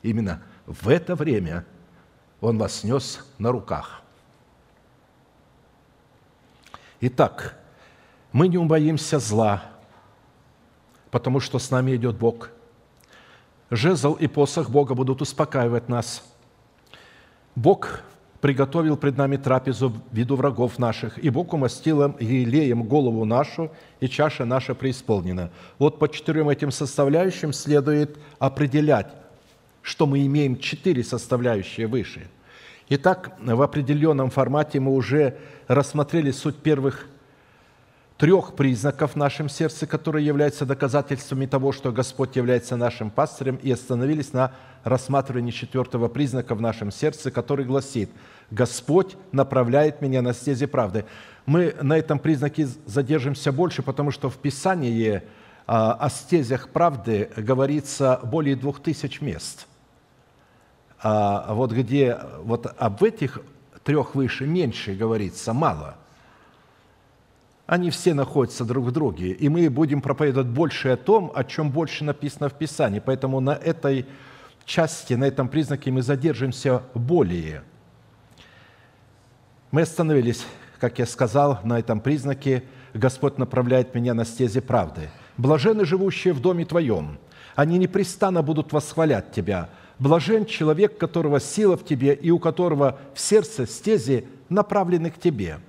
именно в это время Он вас нес на руках. Итак, мы не убоимся зла, потому что с нами идет Бог. Жезл и посох Бога будут успокаивать нас. Бог приготовил пред нами трапезу в виду врагов наших, и Бог умастил им елеем голову нашу, и чаша наша преисполнена. Вот по четырем этим составляющим следует определять, что мы имеем четыре составляющие выше – Итак, в определенном формате мы уже рассмотрели суть первых трех признаков в нашем сердце, которые являются доказательствами того, что Господь является нашим пастырем, и остановились на рассматривании четвертого признака в нашем сердце, который гласит «Господь направляет меня на стези правды». Мы на этом признаке задержимся больше, потому что в Писании а, о стезях правды говорится более двух тысяч мест. А вот где вот об этих трех выше меньше говорится, мало. Они все находятся друг в друге, и мы будем проповедовать больше о том, о чем больше написано в Писании. Поэтому на этой части, на этом признаке мы задержимся более. Мы остановились, как я сказал, на этом признаке «Господь направляет меня на стези правды». «Блажены, живущие в доме Твоем, они непрестанно будут восхвалять Тебя. Блажен человек, которого сила в Тебе и у которого в сердце стези направлены к Тебе».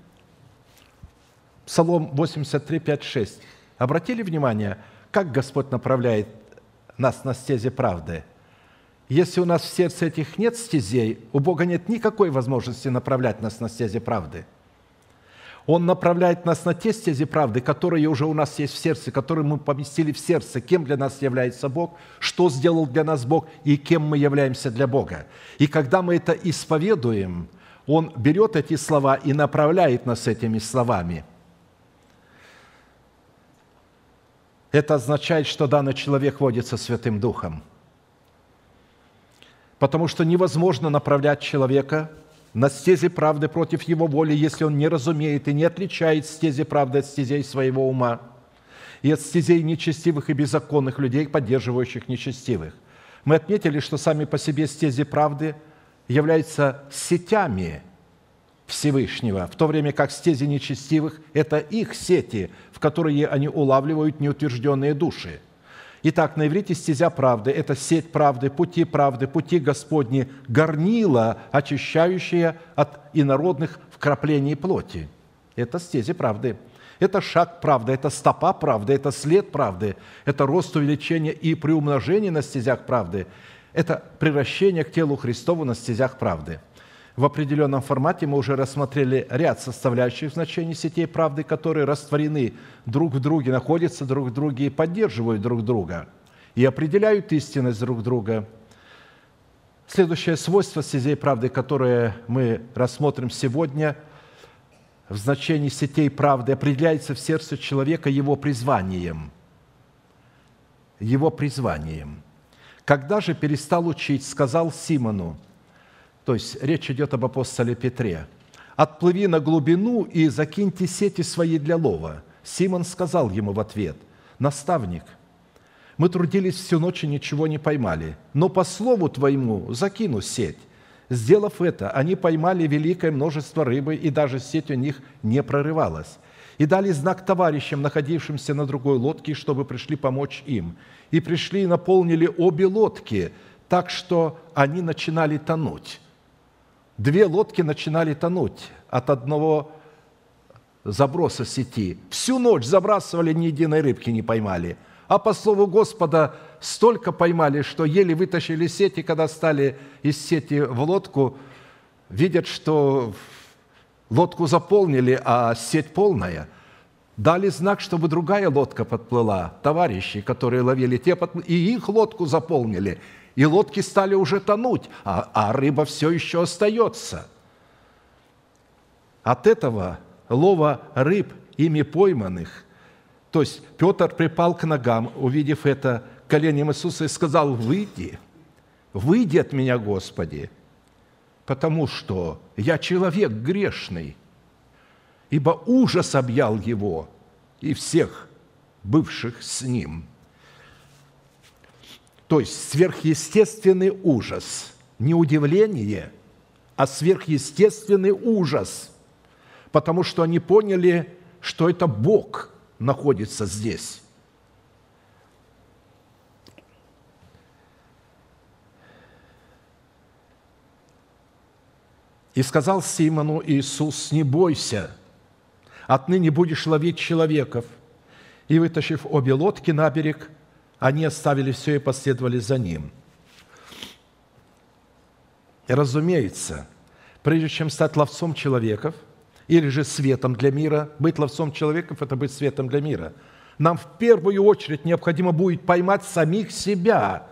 Псалом 83, 5, 6. Обратили внимание, как Господь направляет нас на стези правды – если у нас в сердце этих нет стезей, у Бога нет никакой возможности направлять нас на стези правды. Он направляет нас на те стези правды, которые уже у нас есть в сердце, которые мы поместили в сердце, кем для нас является Бог, что сделал для нас Бог и кем мы являемся для Бога. И когда мы это исповедуем, Он берет эти слова и направляет нас этими словами. Это означает, что данный человек водится Святым Духом – потому что невозможно направлять человека на стези правды против его воли, если он не разумеет и не отличает стези правды от стезей своего ума и от стезей нечестивых и беззаконных людей, поддерживающих нечестивых. Мы отметили, что сами по себе стези правды являются сетями Всевышнего, в то время как стези нечестивых – это их сети, в которые они улавливают неутвержденные души – Итак, на иврите стезя правды – это сеть правды, пути правды, пути Господни, горнила, очищающая от инородных вкраплений плоти. Это стези правды. Это шаг правды, это стопа правды, это след правды, это рост увеличения и приумножение на стезях правды, это превращение к телу Христову на стезях правды – в определенном формате мы уже рассмотрели ряд составляющих значений сетей правды, которые растворены друг в друге, находятся друг в друге и поддерживают друг друга, и определяют истинность друг друга. Следующее свойство сетей правды, которое мы рассмотрим сегодня, в значении сетей правды определяется в сердце человека его призванием. Его призванием. Когда же перестал учить, сказал Симону – то есть речь идет об апостоле Петре. «Отплыви на глубину и закиньте сети свои для лова». Симон сказал ему в ответ, «Наставник, мы трудились всю ночь и ничего не поймали, но по слову твоему закину сеть». Сделав это, они поймали великое множество рыбы, и даже сеть у них не прорывалась. И дали знак товарищам, находившимся на другой лодке, чтобы пришли помочь им. И пришли и наполнили обе лодки, так что они начинали тонуть две лодки начинали тонуть от одного заброса сети. Всю ночь забрасывали, ни единой рыбки не поймали. А по слову Господа столько поймали, что еле вытащили сети, когда стали из сети в лодку, видят, что лодку заполнили, а сеть полная. Дали знак, чтобы другая лодка подплыла. Товарищи, которые ловили те, и их лодку заполнили – и лодки стали уже тонуть, а, а рыба все еще остается. От этого лова рыб, ими пойманных, то есть Петр припал к ногам, увидев это коленем Иисуса, и сказал, «Выйди, выйди от меня, Господи, потому что я человек грешный». Ибо ужас объял его и всех бывших с ним – то есть сверхъестественный ужас. Не удивление, а сверхъестественный ужас. Потому что они поняли, что это Бог находится здесь. И сказал Симону Иисус, не бойся, отныне будешь ловить человеков. И, вытащив обе лодки на берег, они оставили все и последовали за ним. Разумеется, прежде чем стать ловцом человеков, или же светом для мира, быть ловцом человеков – это быть светом для мира. Нам в первую очередь необходимо будет поймать самих себя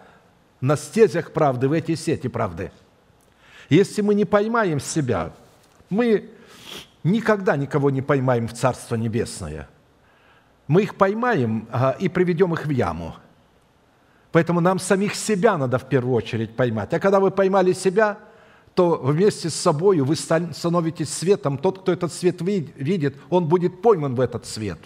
на стезях правды, в эти сети правды. Если мы не поймаем себя, мы никогда никого не поймаем в Царство Небесное – мы их поймаем а, и приведем их в яму. Поэтому нам самих себя надо в первую очередь поймать. А когда вы поймали себя, то вместе с собой вы становитесь светом. Тот, кто этот свет видит, он будет пойман в этот свет.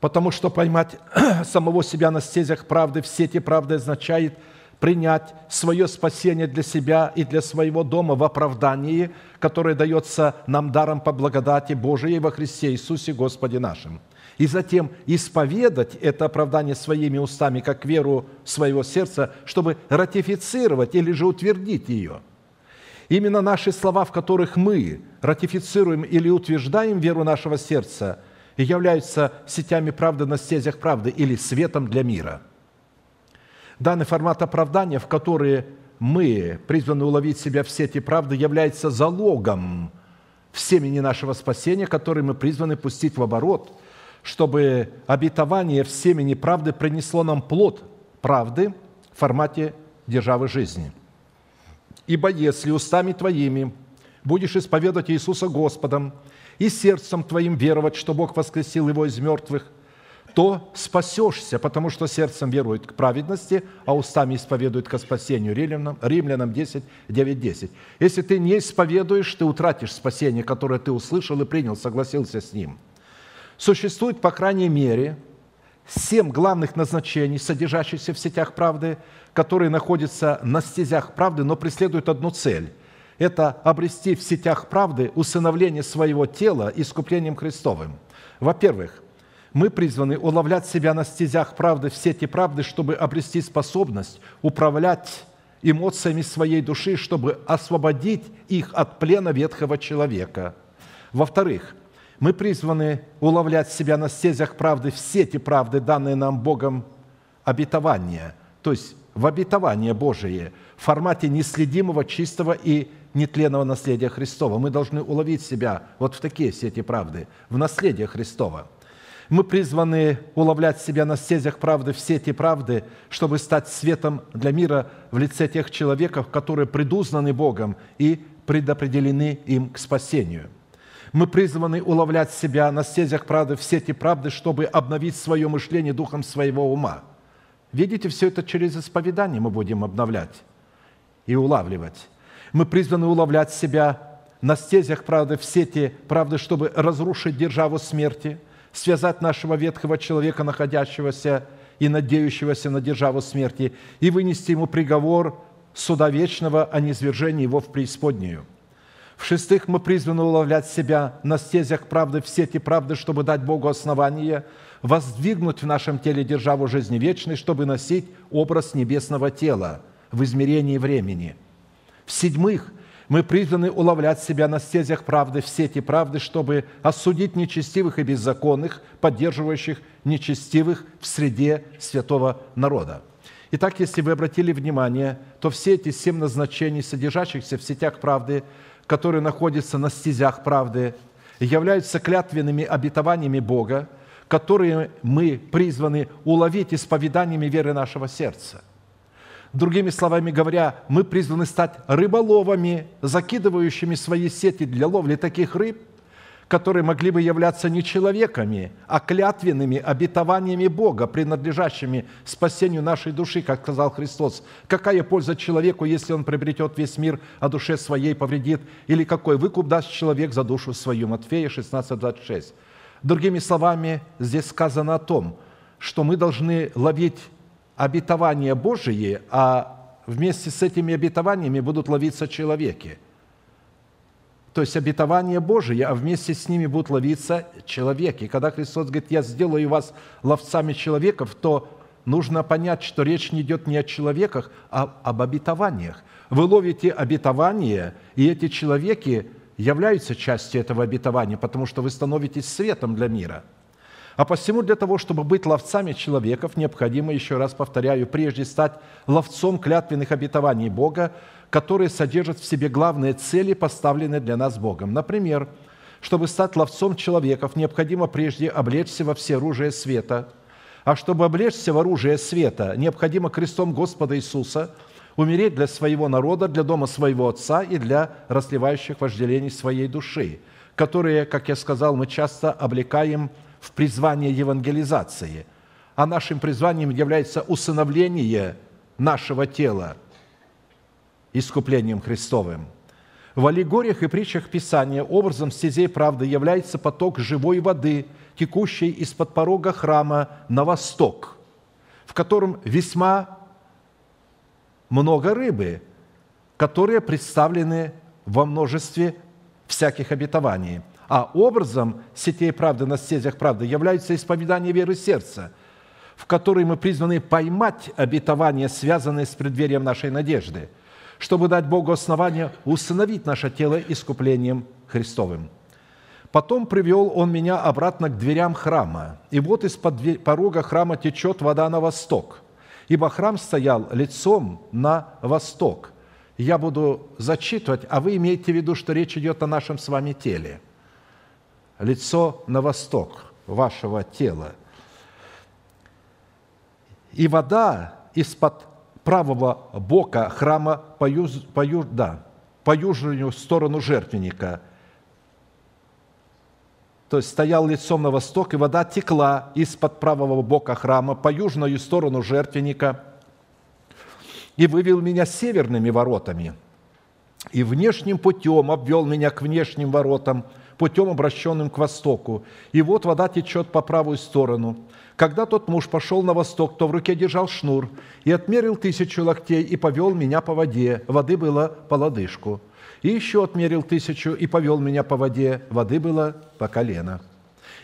Потому что поймать самого себя на стезях правды, в сети правды означает – принять свое спасение для себя и для своего дома в оправдании, которое дается нам даром по благодати Божией во Христе Иисусе Господе нашим. И затем исповедать это оправдание своими устами, как веру своего сердца, чтобы ратифицировать или же утвердить ее. Именно наши слова, в которых мы ратифицируем или утверждаем веру нашего сердца, являются сетями правды на стезях правды или светом для мира – Данный формат оправдания, в который мы призваны уловить себя в сети правды, является залогом в семени нашего спасения, который мы призваны пустить в оборот, чтобы обетование в семени правды принесло нам плод правды в формате державы жизни. Ибо если устами твоими будешь исповедовать Иисуса Господом и сердцем твоим веровать, что Бог воскресил Его из мертвых – то спасешься, потому что сердцем верует к праведности, а устами исповедует к спасению. Римлянам, Римлянам 10, 9, 10. Если ты не исповедуешь, ты утратишь спасение, которое ты услышал и принял, согласился с ним. Существует, по крайней мере, семь главных назначений, содержащихся в сетях правды, которые находятся на стезях правды, но преследуют одну цель – это обрести в сетях правды усыновление своего тела искуплением Христовым. Во-первых, мы призваны уловлять себя на стезях правды в сети правды, чтобы обрести способность управлять эмоциями своей души, чтобы освободить их от плена ветхого человека. Во-вторых, мы призваны уловлять себя на стезях правды в сети правды, данные нам Богом обетования, то есть в обетование Божие, в формате неследимого, чистого и нетленного наследия Христова. Мы должны уловить себя вот в такие сети правды, в наследие Христова – мы призваны уловлять себя на стезях правды, в сети правды, чтобы стать светом для мира в лице тех человеков, которые предузнаны Богом и предопределены им к спасению. Мы призваны уловлять себя на стезях правды, в сети правды, чтобы обновить свое мышление духом своего ума. Видите, все это через исповедание мы будем обновлять и улавливать. Мы призваны уловлять себя на стезях правды, в сети правды, чтобы разрушить державу смерти – связать нашего ветхого человека, находящегося и надеющегося на державу смерти, и вынести ему приговор суда вечного о низвержении его в преисподнюю. В-шестых, мы призваны уловлять себя на стезях правды в сети правды, чтобы дать Богу основание, воздвигнуть в нашем теле державу жизни вечной, чтобы носить образ небесного тела в измерении времени. В-седьмых, мы призваны уловлять себя на стезях правды, в сети правды, чтобы осудить нечестивых и беззаконных, поддерживающих нечестивых в среде святого народа. Итак, если вы обратили внимание, то все эти семь назначений, содержащихся в сетях правды, которые находятся на стезях правды, являются клятвенными обетованиями Бога, которые мы призваны уловить исповеданиями веры нашего сердца – Другими словами говоря, мы призваны стать рыболовами, закидывающими свои сети для ловли таких рыб, которые могли бы являться не человеками, а клятвенными обетованиями Бога, принадлежащими спасению нашей души, как сказал Христос. Какая польза человеку, если он приобретет весь мир, а душе своей повредит? Или какой выкуп даст человек за душу свою? Матфея 16, 26. Другими словами, здесь сказано о том, что мы должны ловить обетования Божие, а вместе с этими обетованиями будут ловиться человеки. То есть обетование Божие, а вместе с ними будут ловиться человеки. Когда Христос говорит, я сделаю вас ловцами человеков, то нужно понять, что речь не идет не о человеках, а об обетованиях. Вы ловите обетование, и эти человеки являются частью этого обетования, потому что вы становитесь светом для мира – а посему для того, чтобы быть ловцами человеков, необходимо, еще раз повторяю, прежде стать ловцом клятвенных обетований Бога, которые содержат в себе главные цели, поставленные для нас Богом. Например, чтобы стать ловцом человеков, необходимо прежде облечься во все оружие света. А чтобы облечься в оружие света, необходимо крестом Господа Иисуса умереть для своего народа, для дома своего Отца и для расливающих вожделений своей души, которые, как я сказал, мы часто облекаем в призвание евангелизации, а нашим призванием является усыновление нашего тела искуплением Христовым. В аллегориях и притчах Писания образом стезей правды является поток живой воды, текущей из-под порога храма на восток, в котором весьма много рыбы, которые представлены во множестве всяких обетований. А образом сетей правды на стезях правды является исповедание веры сердца, в которой мы призваны поймать обетования, связанные с преддверием нашей надежды, чтобы дать Богу основание усыновить наше тело искуплением Христовым. Потом привел он меня обратно к дверям храма, и вот из-под порога храма течет вода на восток, ибо храм стоял лицом на восток – я буду зачитывать, а вы имеете в виду, что речь идет о нашем с вами теле. Лицо на восток вашего тела. И вода из-под правого бока храма по, юж, по, юж, да, по южную сторону жертвенника. То есть стоял лицом на восток, и вода текла из-под правого бока храма по южную сторону жертвенника – и вывел меня северными воротами, и внешним путем обвел меня к внешним воротам, путем, обращенным к востоку. И вот вода течет по правую сторону. Когда тот муж пошел на восток, то в руке держал шнур и отмерил тысячу локтей и повел меня по воде. Воды было по лодыжку. И еще отмерил тысячу и повел меня по воде. Воды было по колено.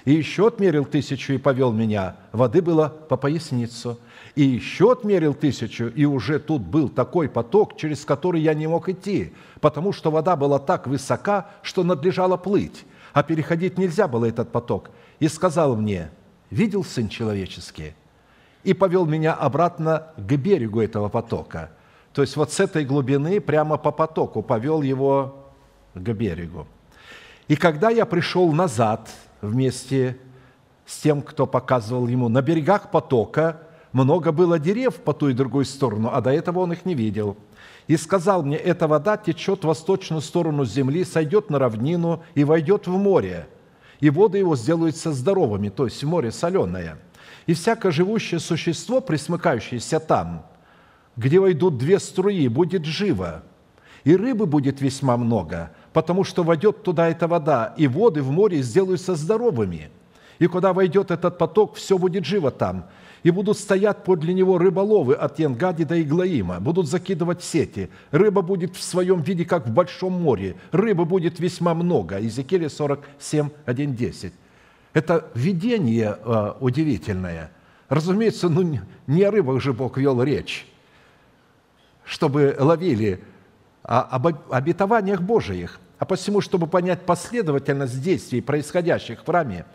И еще отмерил тысячу и повел меня. Воды было по поясницу и еще отмерил тысячу, и уже тут был такой поток, через который я не мог идти, потому что вода была так высока, что надлежало плыть, а переходить нельзя было этот поток. И сказал мне, видел Сын Человеческий, и повел меня обратно к берегу этого потока. То есть вот с этой глубины прямо по потоку повел его к берегу. И когда я пришел назад вместе с тем, кто показывал ему на берегах потока, много было дерев по ту и другую сторону, а до этого он их не видел. И сказал мне, эта вода течет в восточную сторону земли, сойдет на равнину и войдет в море, и воды его сделаются здоровыми, то есть море соленое. И всякое живущее существо, присмыкающееся там, где войдут две струи, будет живо, и рыбы будет весьма много, потому что войдет туда эта вода, и воды в море сделаются здоровыми. И куда войдет этот поток, все будет живо там и будут стоять подле него рыболовы от Янгади до Иглаима, будут закидывать сети. Рыба будет в своем виде, как в большом море. Рыбы будет весьма много. Иезекииля 47, 1, 10. Это видение э, удивительное. Разумеется, ну, не о рыбах же Бог вел речь, чтобы ловили, а об обетованиях Божиих. А посему, чтобы понять последовательность действий, происходящих в храме,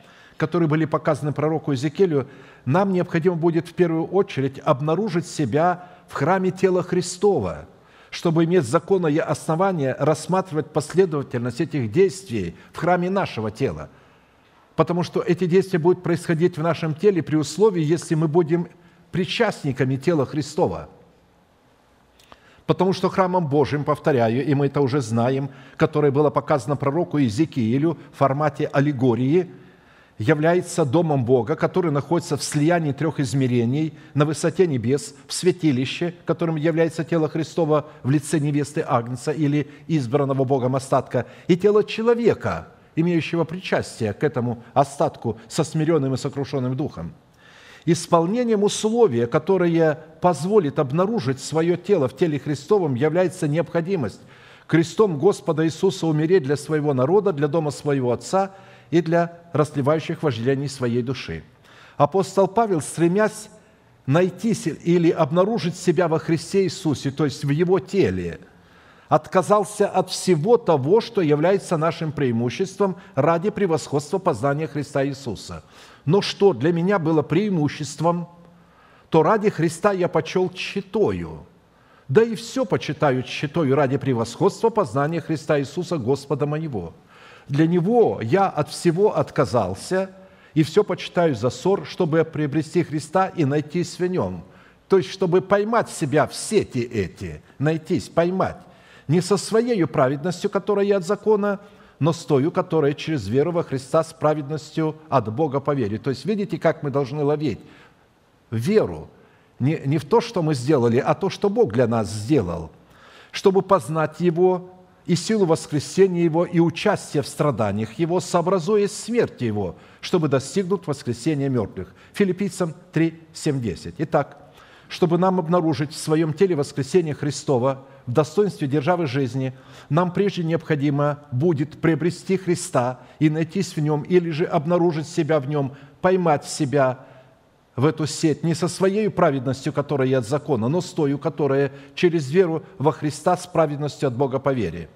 которые были показаны пророку Иезекиилю, нам необходимо будет в первую очередь обнаружить себя в храме тела Христова, чтобы иметь законное основание рассматривать последовательность этих действий в храме нашего тела. Потому что эти действия будут происходить в нашем теле при условии, если мы будем причастниками тела Христова. Потому что храмом Божьим, повторяю, и мы это уже знаем, которое было показано пророку Иезекиилю в формате аллегории – является домом Бога, который находится в слиянии трех измерений на высоте небес, в святилище, которым является тело Христова в лице невесты Агнца или избранного Богом остатка, и тело человека, имеющего причастие к этому остатку со смиренным и сокрушенным духом. Исполнением условия, которое позволит обнаружить свое тело в теле Христовом, является необходимость крестом Господа Иисуса умереть для своего народа, для дома своего Отца – и для расливающих вожделений своей души. Апостол Павел, стремясь найти или обнаружить себя во Христе Иисусе, то есть в Его теле, отказался от всего того, что является нашим преимуществом ради превосходства познания Христа Иисуса. Но что для меня было преимуществом, то ради Христа я почел читою. Да и все почитаю читою ради превосходства познания Христа Иисуса Господа моего – для него я от всего отказался и все почитаю за ссор, чтобы приобрести Христа и найтись в нем. То есть, чтобы поймать себя в сети эти, найтись, поймать. Не со своей праведностью, которая от закона, но с тою, которая через веру во Христа с праведностью от Бога по вере». То есть видите, как мы должны ловить веру. Не, не в то, что мы сделали, а то, что Бог для нас сделал, чтобы познать Его и силу воскресения Его и участие в страданиях Его, сообразуясь смерти Его, чтобы достигнуть воскресения мертвых. Филиппийцам 3, 7, 10. Итак, чтобы нам обнаружить в своем теле воскресение Христова в достоинстве державы жизни, нам прежде необходимо будет приобрести Христа и найтись в нем, или же обнаружить себя в нем, поймать себя в эту сеть не со своей праведностью, которая от закона, но с той, которая через веру во Христа с праведностью от Бога по вере.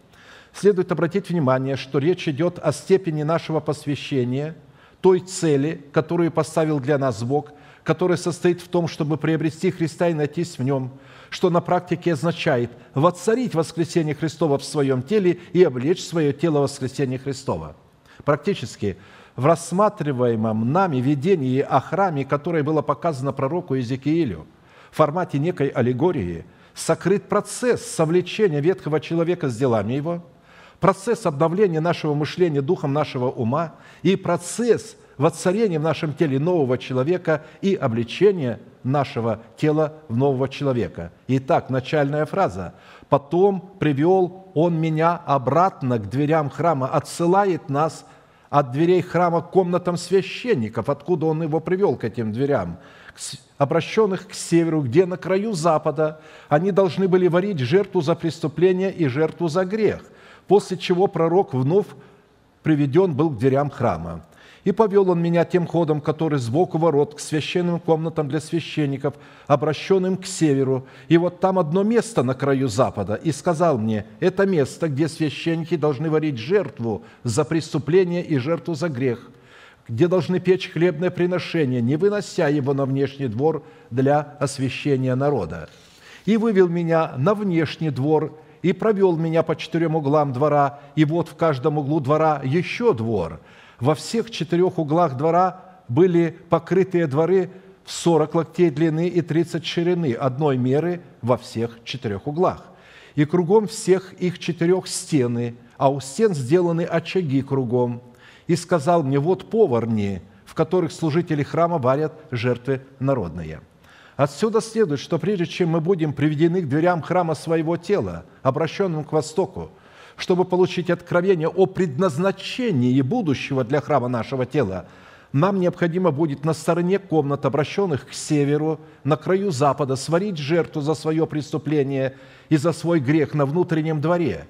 Следует обратить внимание, что речь идет о степени нашего посвящения, той цели, которую поставил для нас Бог – которое состоит в том, чтобы приобрести Христа и найтись в нем, что на практике означает воцарить воскресение Христова в своем теле и облечь свое тело воскресения Христова. Практически в рассматриваемом нами видении о храме, которое было показано пророку Иезекиилю, в формате некой аллегории, сокрыт процесс совлечения ветхого человека с делами его, процесс обновления нашего мышления духом нашего ума и процесс – воцарение в нашем теле нового человека и обличение нашего тела в нового человека. Итак, начальная фраза. «Потом привел он меня обратно к дверям храма, отсылает нас от дверей храма к комнатам священников, откуда он его привел к этим дверям, обращенных к северу, где на краю запада они должны были варить жертву за преступление и жертву за грех, после чего пророк вновь приведен был к дверям храма. И повел он меня тем ходом, который сбоку ворот, к священным комнатам для священников, обращенным к северу. И вот там одно место на краю запада. И сказал мне, это место, где священники должны варить жертву за преступление и жертву за грех, где должны печь хлебное приношение, не вынося его на внешний двор для освящения народа. И вывел меня на внешний двор, и провел меня по четырем углам двора, и вот в каждом углу двора еще двор – во всех четырех углах двора были покрытые дворы в 40 локтей длины и 30 ширины, одной меры во всех четырех углах. И кругом всех их четырех стены, а у стен сделаны очаги кругом. И сказал мне, вот поварни, в которых служители храма варят жертвы народные. Отсюда следует, что прежде чем мы будем приведены к дверям храма своего тела, обращенным к востоку, чтобы получить откровение о предназначении будущего для храма нашего тела, нам необходимо будет на стороне комнат, обращенных к северу, на краю запада, сварить жертву за свое преступление и за свой грех на внутреннем дворе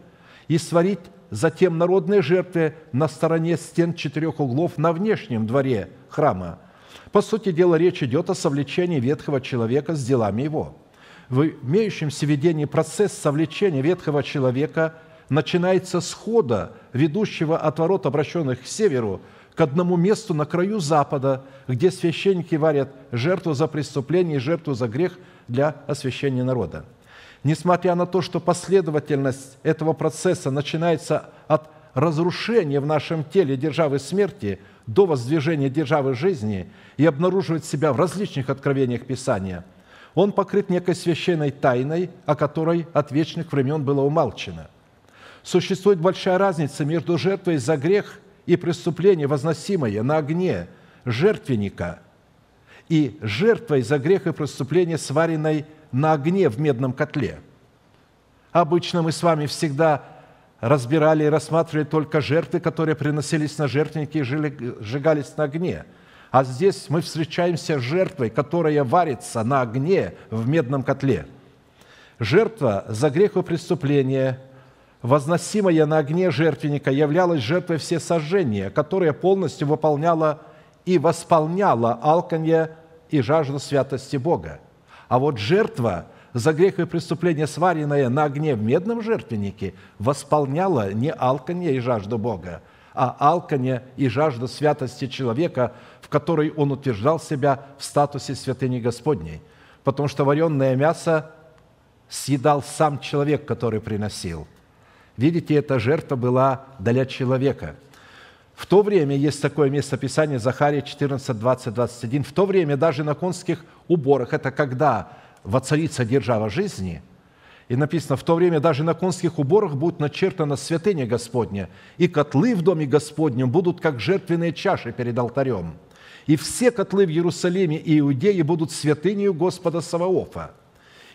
и сварить затем народные жертвы на стороне стен четырех углов на внешнем дворе храма. По сути дела, речь идет о совлечении ветхого человека с делами его. В имеющемся видении процесс совлечения ветхого человека – начинается с хода, ведущего от ворот, обращенных к северу, к одному месту на краю запада, где священники варят жертву за преступление и жертву за грех для освящения народа. Несмотря на то, что последовательность этого процесса начинается от разрушения в нашем теле державы смерти до воздвижения державы жизни и обнаруживает себя в различных откровениях Писания, он покрыт некой священной тайной, о которой от вечных времен было умалчено – Существует большая разница между жертвой за грех и преступление, возносимое на огне жертвенника, и жертвой за грех и преступление, сваренной на огне в медном котле. Обычно мы с вами всегда разбирали и рассматривали только жертвы, которые приносились на жертвенники и сжигались на огне. А здесь мы встречаемся с жертвой, которая варится на огне в медном котле. Жертва за грех и преступление – возносимая на огне жертвенника, являлась жертвой всесожжения, которая полностью выполняла и восполняла алканье и жажду святости Бога. А вот жертва за грех и преступление, сваренная на огне в медном жертвеннике, восполняла не алканье и жажду Бога, а алканье и жажду святости человека, в которой он утверждал себя в статусе святыни Господней. Потому что вареное мясо съедал сам человек, который приносил – Видите, эта жертва была для человека. В то время, есть такое местописание, Захария 14, 20, 21, в то время даже на конских уборах, это когда воцарится держава жизни, И написано, в то время даже на конских уборах будет начертана святыня Господня, и котлы в доме Господнем будут как жертвенные чаши перед алтарем. И все котлы в Иерусалиме и Иудее будут святынею Господа Саваофа.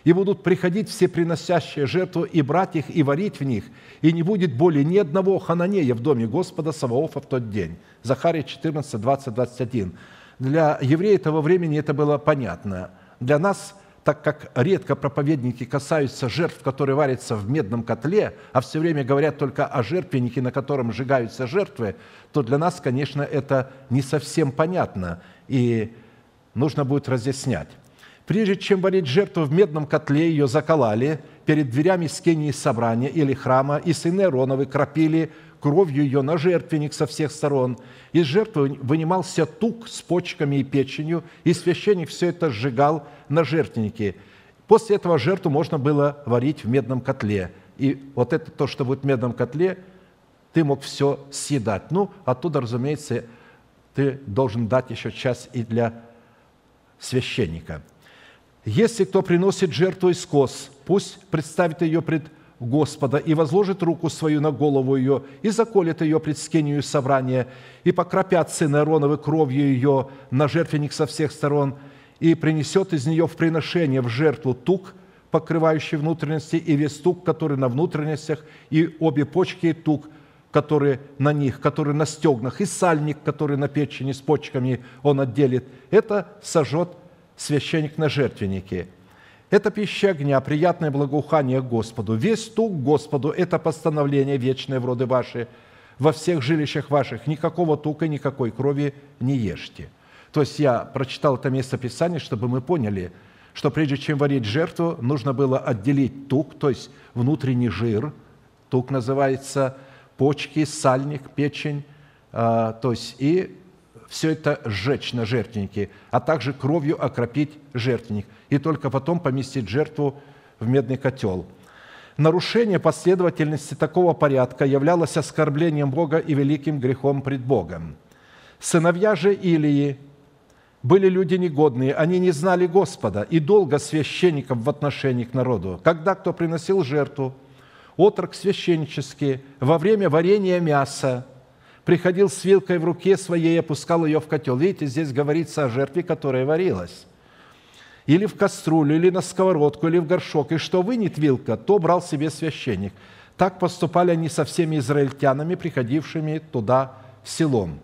И будут приходить все приносящие жертву и брать их, и варить в них, и не будет более ни одного хананея в доме Господа Саваофа в тот день. Захария 14, 20, 21. Для евреев того времени это было понятно. Для нас – так как редко проповедники касаются жертв, которые варятся в медном котле, а все время говорят только о жертвеннике, на котором сжигаются жертвы, то для нас, конечно, это не совсем понятно, и нужно будет разъяснять. Прежде чем варить жертву в медном котле, ее заколали перед дверями скинии собрания или храма, и сыны Ароновы кропили кровью ее на жертвенник со всех сторон. Из жертвы вынимался тук с почками и печенью, и священник все это сжигал на жертвеннике. После этого жертву можно было варить в медном котле. И вот это то, что будет в медном котле, ты мог все съедать. Ну, оттуда, разумеется, ты должен дать еще часть и для священника. Если кто приносит жертву из кос, пусть представит ее пред Господа и возложит руку свою на голову ее, и заколет ее пред скинию собрания, и покропят сыны Аароновы кровью ее на жертвенник со всех сторон, и принесет из нее в приношение в жертву тук, покрывающий внутренности, и весь тук, который на внутренностях, и обе почки и тук, которые на них, которые на стегнах, и сальник, который на печени с почками он отделит. Это сожжет священник на жертвеннике – это пища огня, приятное благоухание Господу. Весь тук Господу – это постановление вечное в роды ваши. Во всех жилищах ваших никакого тука, никакой крови не ешьте». То есть я прочитал это место Писания, чтобы мы поняли, что прежде чем варить жертву, нужно было отделить тук, то есть внутренний жир, тук называется, почки, сальник, печень, а, то есть и все это сжечь на жертвеннике, а также кровью окропить жертвенник, и только потом поместить жертву в медный котел. Нарушение последовательности такого порядка являлось оскорблением Бога и великим грехом пред Богом. Сыновья же Илии были люди негодные, они не знали Господа, и долго священников в отношении к народу. Когда кто приносил жертву, отрок священнический, во время варения мяса, приходил с вилкой в руке своей и опускал ее в котел. Видите, здесь говорится о жертве, которая варилась. Или в кастрюлю, или на сковородку, или в горшок. И что вынет вилка, то брал себе священник. Так поступали они со всеми израильтянами, приходившими туда селом.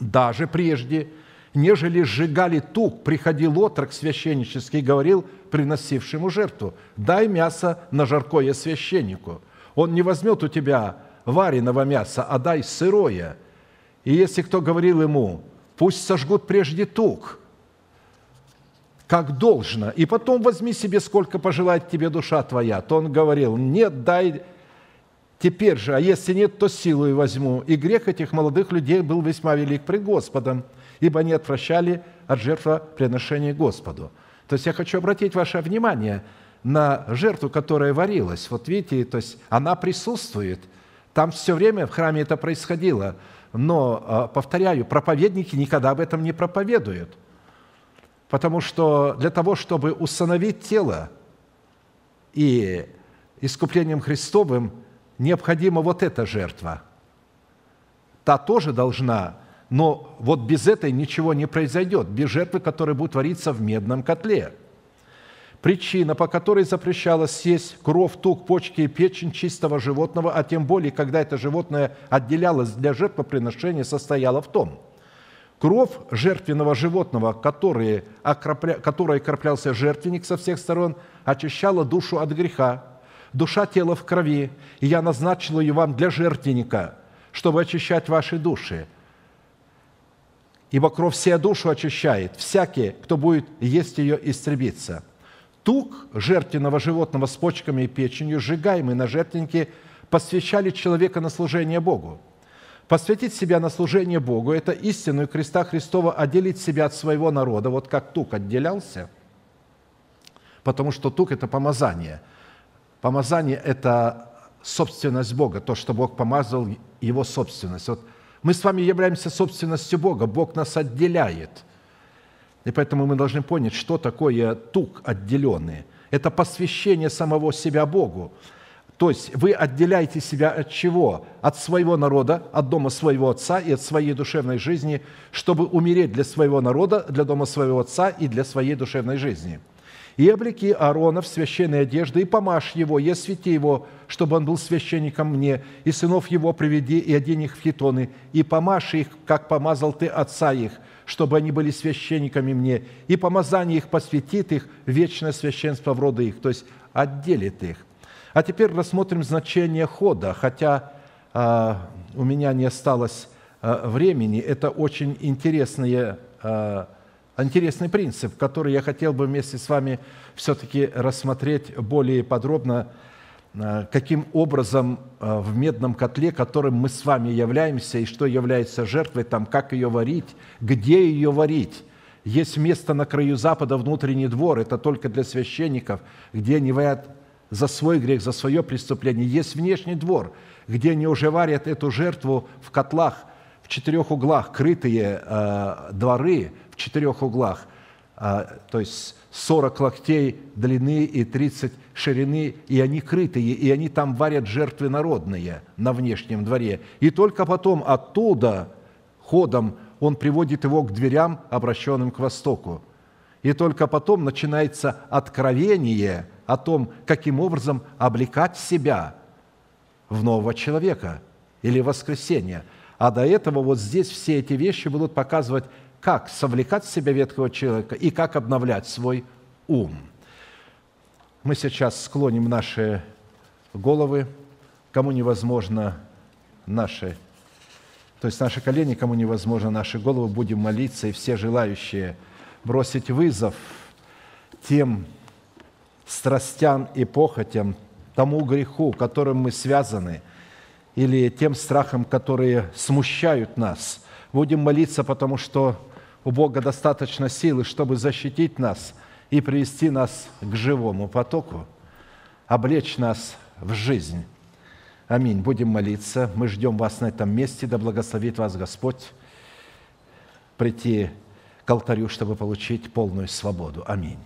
Даже прежде, нежели сжигали тук, приходил отрок священнический и говорил приносившему жертву, дай мясо на жаркое священнику. Он не возьмет у тебя вареного мяса, а дай сырое. И если кто говорил ему, пусть сожгут прежде тук, как должно, и потом возьми себе, сколько пожелает тебе душа твоя, то он говорил, нет, дай теперь же, а если нет, то силой возьму. И грех этих молодых людей был весьма велик пред Господом, ибо они отвращали от жертвоприношения Господу. То есть я хочу обратить ваше внимание на жертву, которая варилась. Вот видите, то есть она присутствует – там все время в храме это происходило. Но, а, повторяю, проповедники никогда об этом не проповедуют. Потому что для того, чтобы установить тело и искуплением Христовым, необходима вот эта жертва. Та тоже должна, но вот без этой ничего не произойдет, без жертвы, которая будет твориться в медном котле – Причина, по которой запрещалось съесть кровь, тук, почки и печень чистого животного, а тем более, когда это животное отделялось для жертвоприношения, состояла в том, кровь жертвенного животного, который окропля... которой окроплялся жертвенник со всех сторон, очищала душу от греха. Душа тела в крови, и я назначил ее вам для жертвенника, чтобы очищать ваши души. Ибо кровь вся душу очищает, всякий, кто будет есть ее, истребится» тук жертвенного животного с почками и печенью, сжигаемый на жертвеннике, посвящали человека на служение Богу. Посвятить себя на служение Богу – это истинную креста Христова отделить себя от своего народа, вот как тук отделялся, потому что тук – это помазание. Помазание – это собственность Бога, то, что Бог помазал, Его собственность. Вот мы с вами являемся собственностью Бога, Бог нас отделяет – и поэтому мы должны понять, что такое тук отделенный. Это посвящение самого себя Богу. То есть вы отделяете себя от чего? От своего народа, от дома своего отца и от своей душевной жизни, чтобы умереть для своего народа, для дома своего отца и для своей душевной жизни. И облеки Аарона в священной одежды, и помажь его, и освети его, чтобы он был священником мне, и сынов его приведи, и одень их в хитоны, и помажь их, как помазал ты отца их, чтобы они были священниками мне, и помазание их посвятит их, вечное священство в роды их, то есть отделит их. А теперь рассмотрим значение хода, хотя а, у меня не осталось а, времени. Это очень интересные, а, интересный принцип, который я хотел бы вместе с вами все-таки рассмотреть более подробно, а, каким образом а, в медном котле, которым мы с вами являемся, и что является жертвой, там, как ее варить, где ее варить. Есть место на краю запада, внутренний двор, это только для священников, где они варят за свой грех, за свое преступление. Есть внешний двор, где они уже варят эту жертву в котлах, в четырех углах, крытые э, дворы в четырех углах, э, то есть 40 локтей длины и 30 ширины, и они крытые, и они там варят жертвы народные на внешнем дворе. И только потом оттуда ходом он приводит его к дверям, обращенным к востоку. И только потом начинается откровение – о том, каким образом облекать себя в нового человека или воскресение. А до этого вот здесь все эти вещи будут показывать, как совлекать в себя ветхого человека и как обновлять свой ум. Мы сейчас склоним наши головы, кому невозможно наши, то есть наши колени, кому невозможно наши головы, будем молиться, и все желающие бросить вызов тем страстям и похотям, тому греху, которым мы связаны, или тем страхам, которые смущают нас. Будем молиться, потому что у Бога достаточно силы, чтобы защитить нас и привести нас к живому потоку, облечь нас в жизнь. Аминь. Будем молиться. Мы ждем вас на этом месте. Да благословит вас Господь прийти к алтарю, чтобы получить полную свободу. Аминь.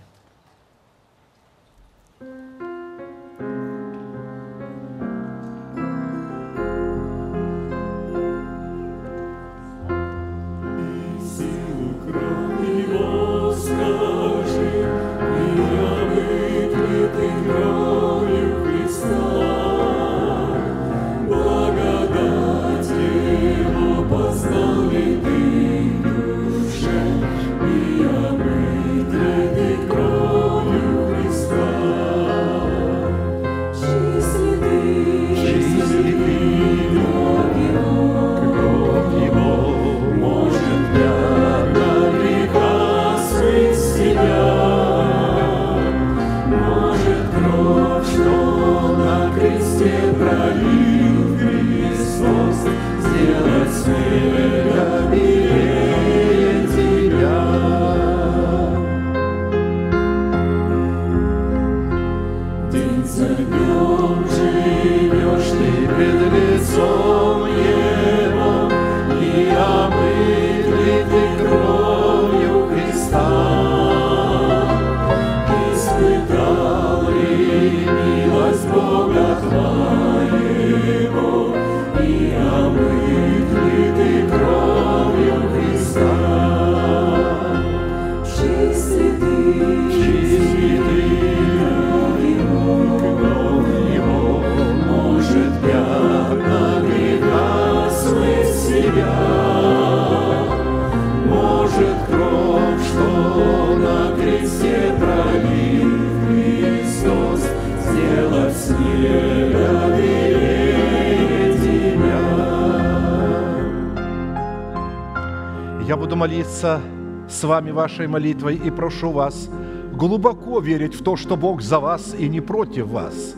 Молиться с вами вашей молитвой и прошу вас глубоко верить в то, что Бог за вас и не против вас.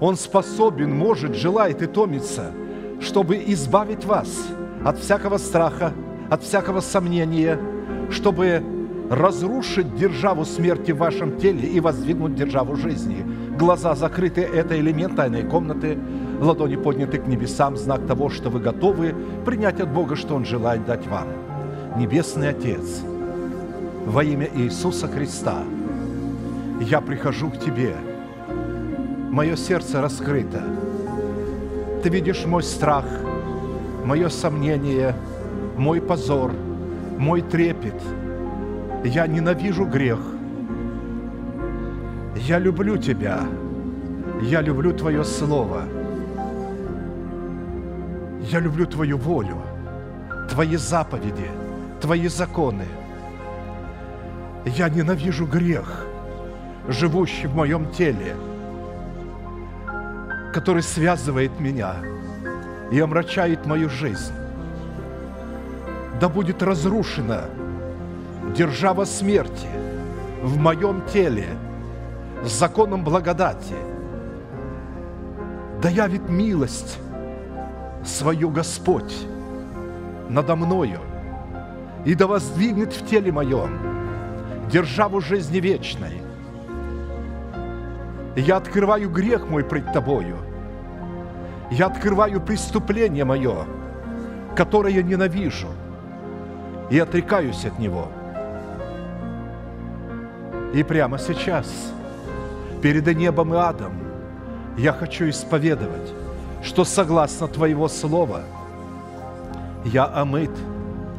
Он способен, может, желает и томится, чтобы избавить вас от всякого страха, от всякого сомнения, чтобы разрушить державу смерти в вашем теле и воздвигнуть державу жизни. Глаза закрыты – это элемент тайной комнаты, ладони подняты к небесам, знак того, что вы готовы принять от Бога, что Он желает дать вам – Небесный Отец, во имя Иисуса Христа, я прихожу к Тебе. Мое сердце раскрыто. Ты видишь мой страх, мое сомнение, мой позор, мой трепет. Я ненавижу грех. Я люблю Тебя. Я люблю Твое Слово. Я люблю Твою волю, Твои заповеди, Твои законы. Я ненавижу грех, живущий в моем теле, который связывает меня и омрачает мою жизнь. Да будет разрушена держава смерти в моем теле с законом благодати. Да явит милость свою Господь надо мною, и да воздвигнет в теле моем державу жизни вечной. Я открываю грех мой пред Тобою. Я открываю преступление мое, которое ненавижу, и отрекаюсь от него. И прямо сейчас, перед небом и адом, я хочу исповедовать, что согласно Твоего Слова я омыт,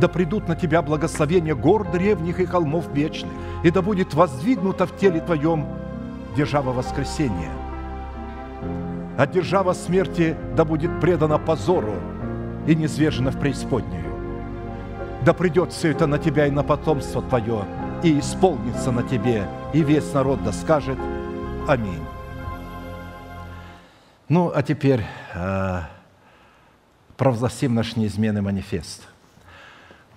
Да придут на тебя благословения гор древних и холмов вечных, и да будет воздвигнута в теле твоем держава воскресения. А держава смерти да будет предана позору и низвержена в преисподнюю. Да придет все это на тебя и на потомство твое, и исполнится на тебе, и весь народ да скажет Аминь. Ну, а теперь э, провозгласим наш неизменный манифест.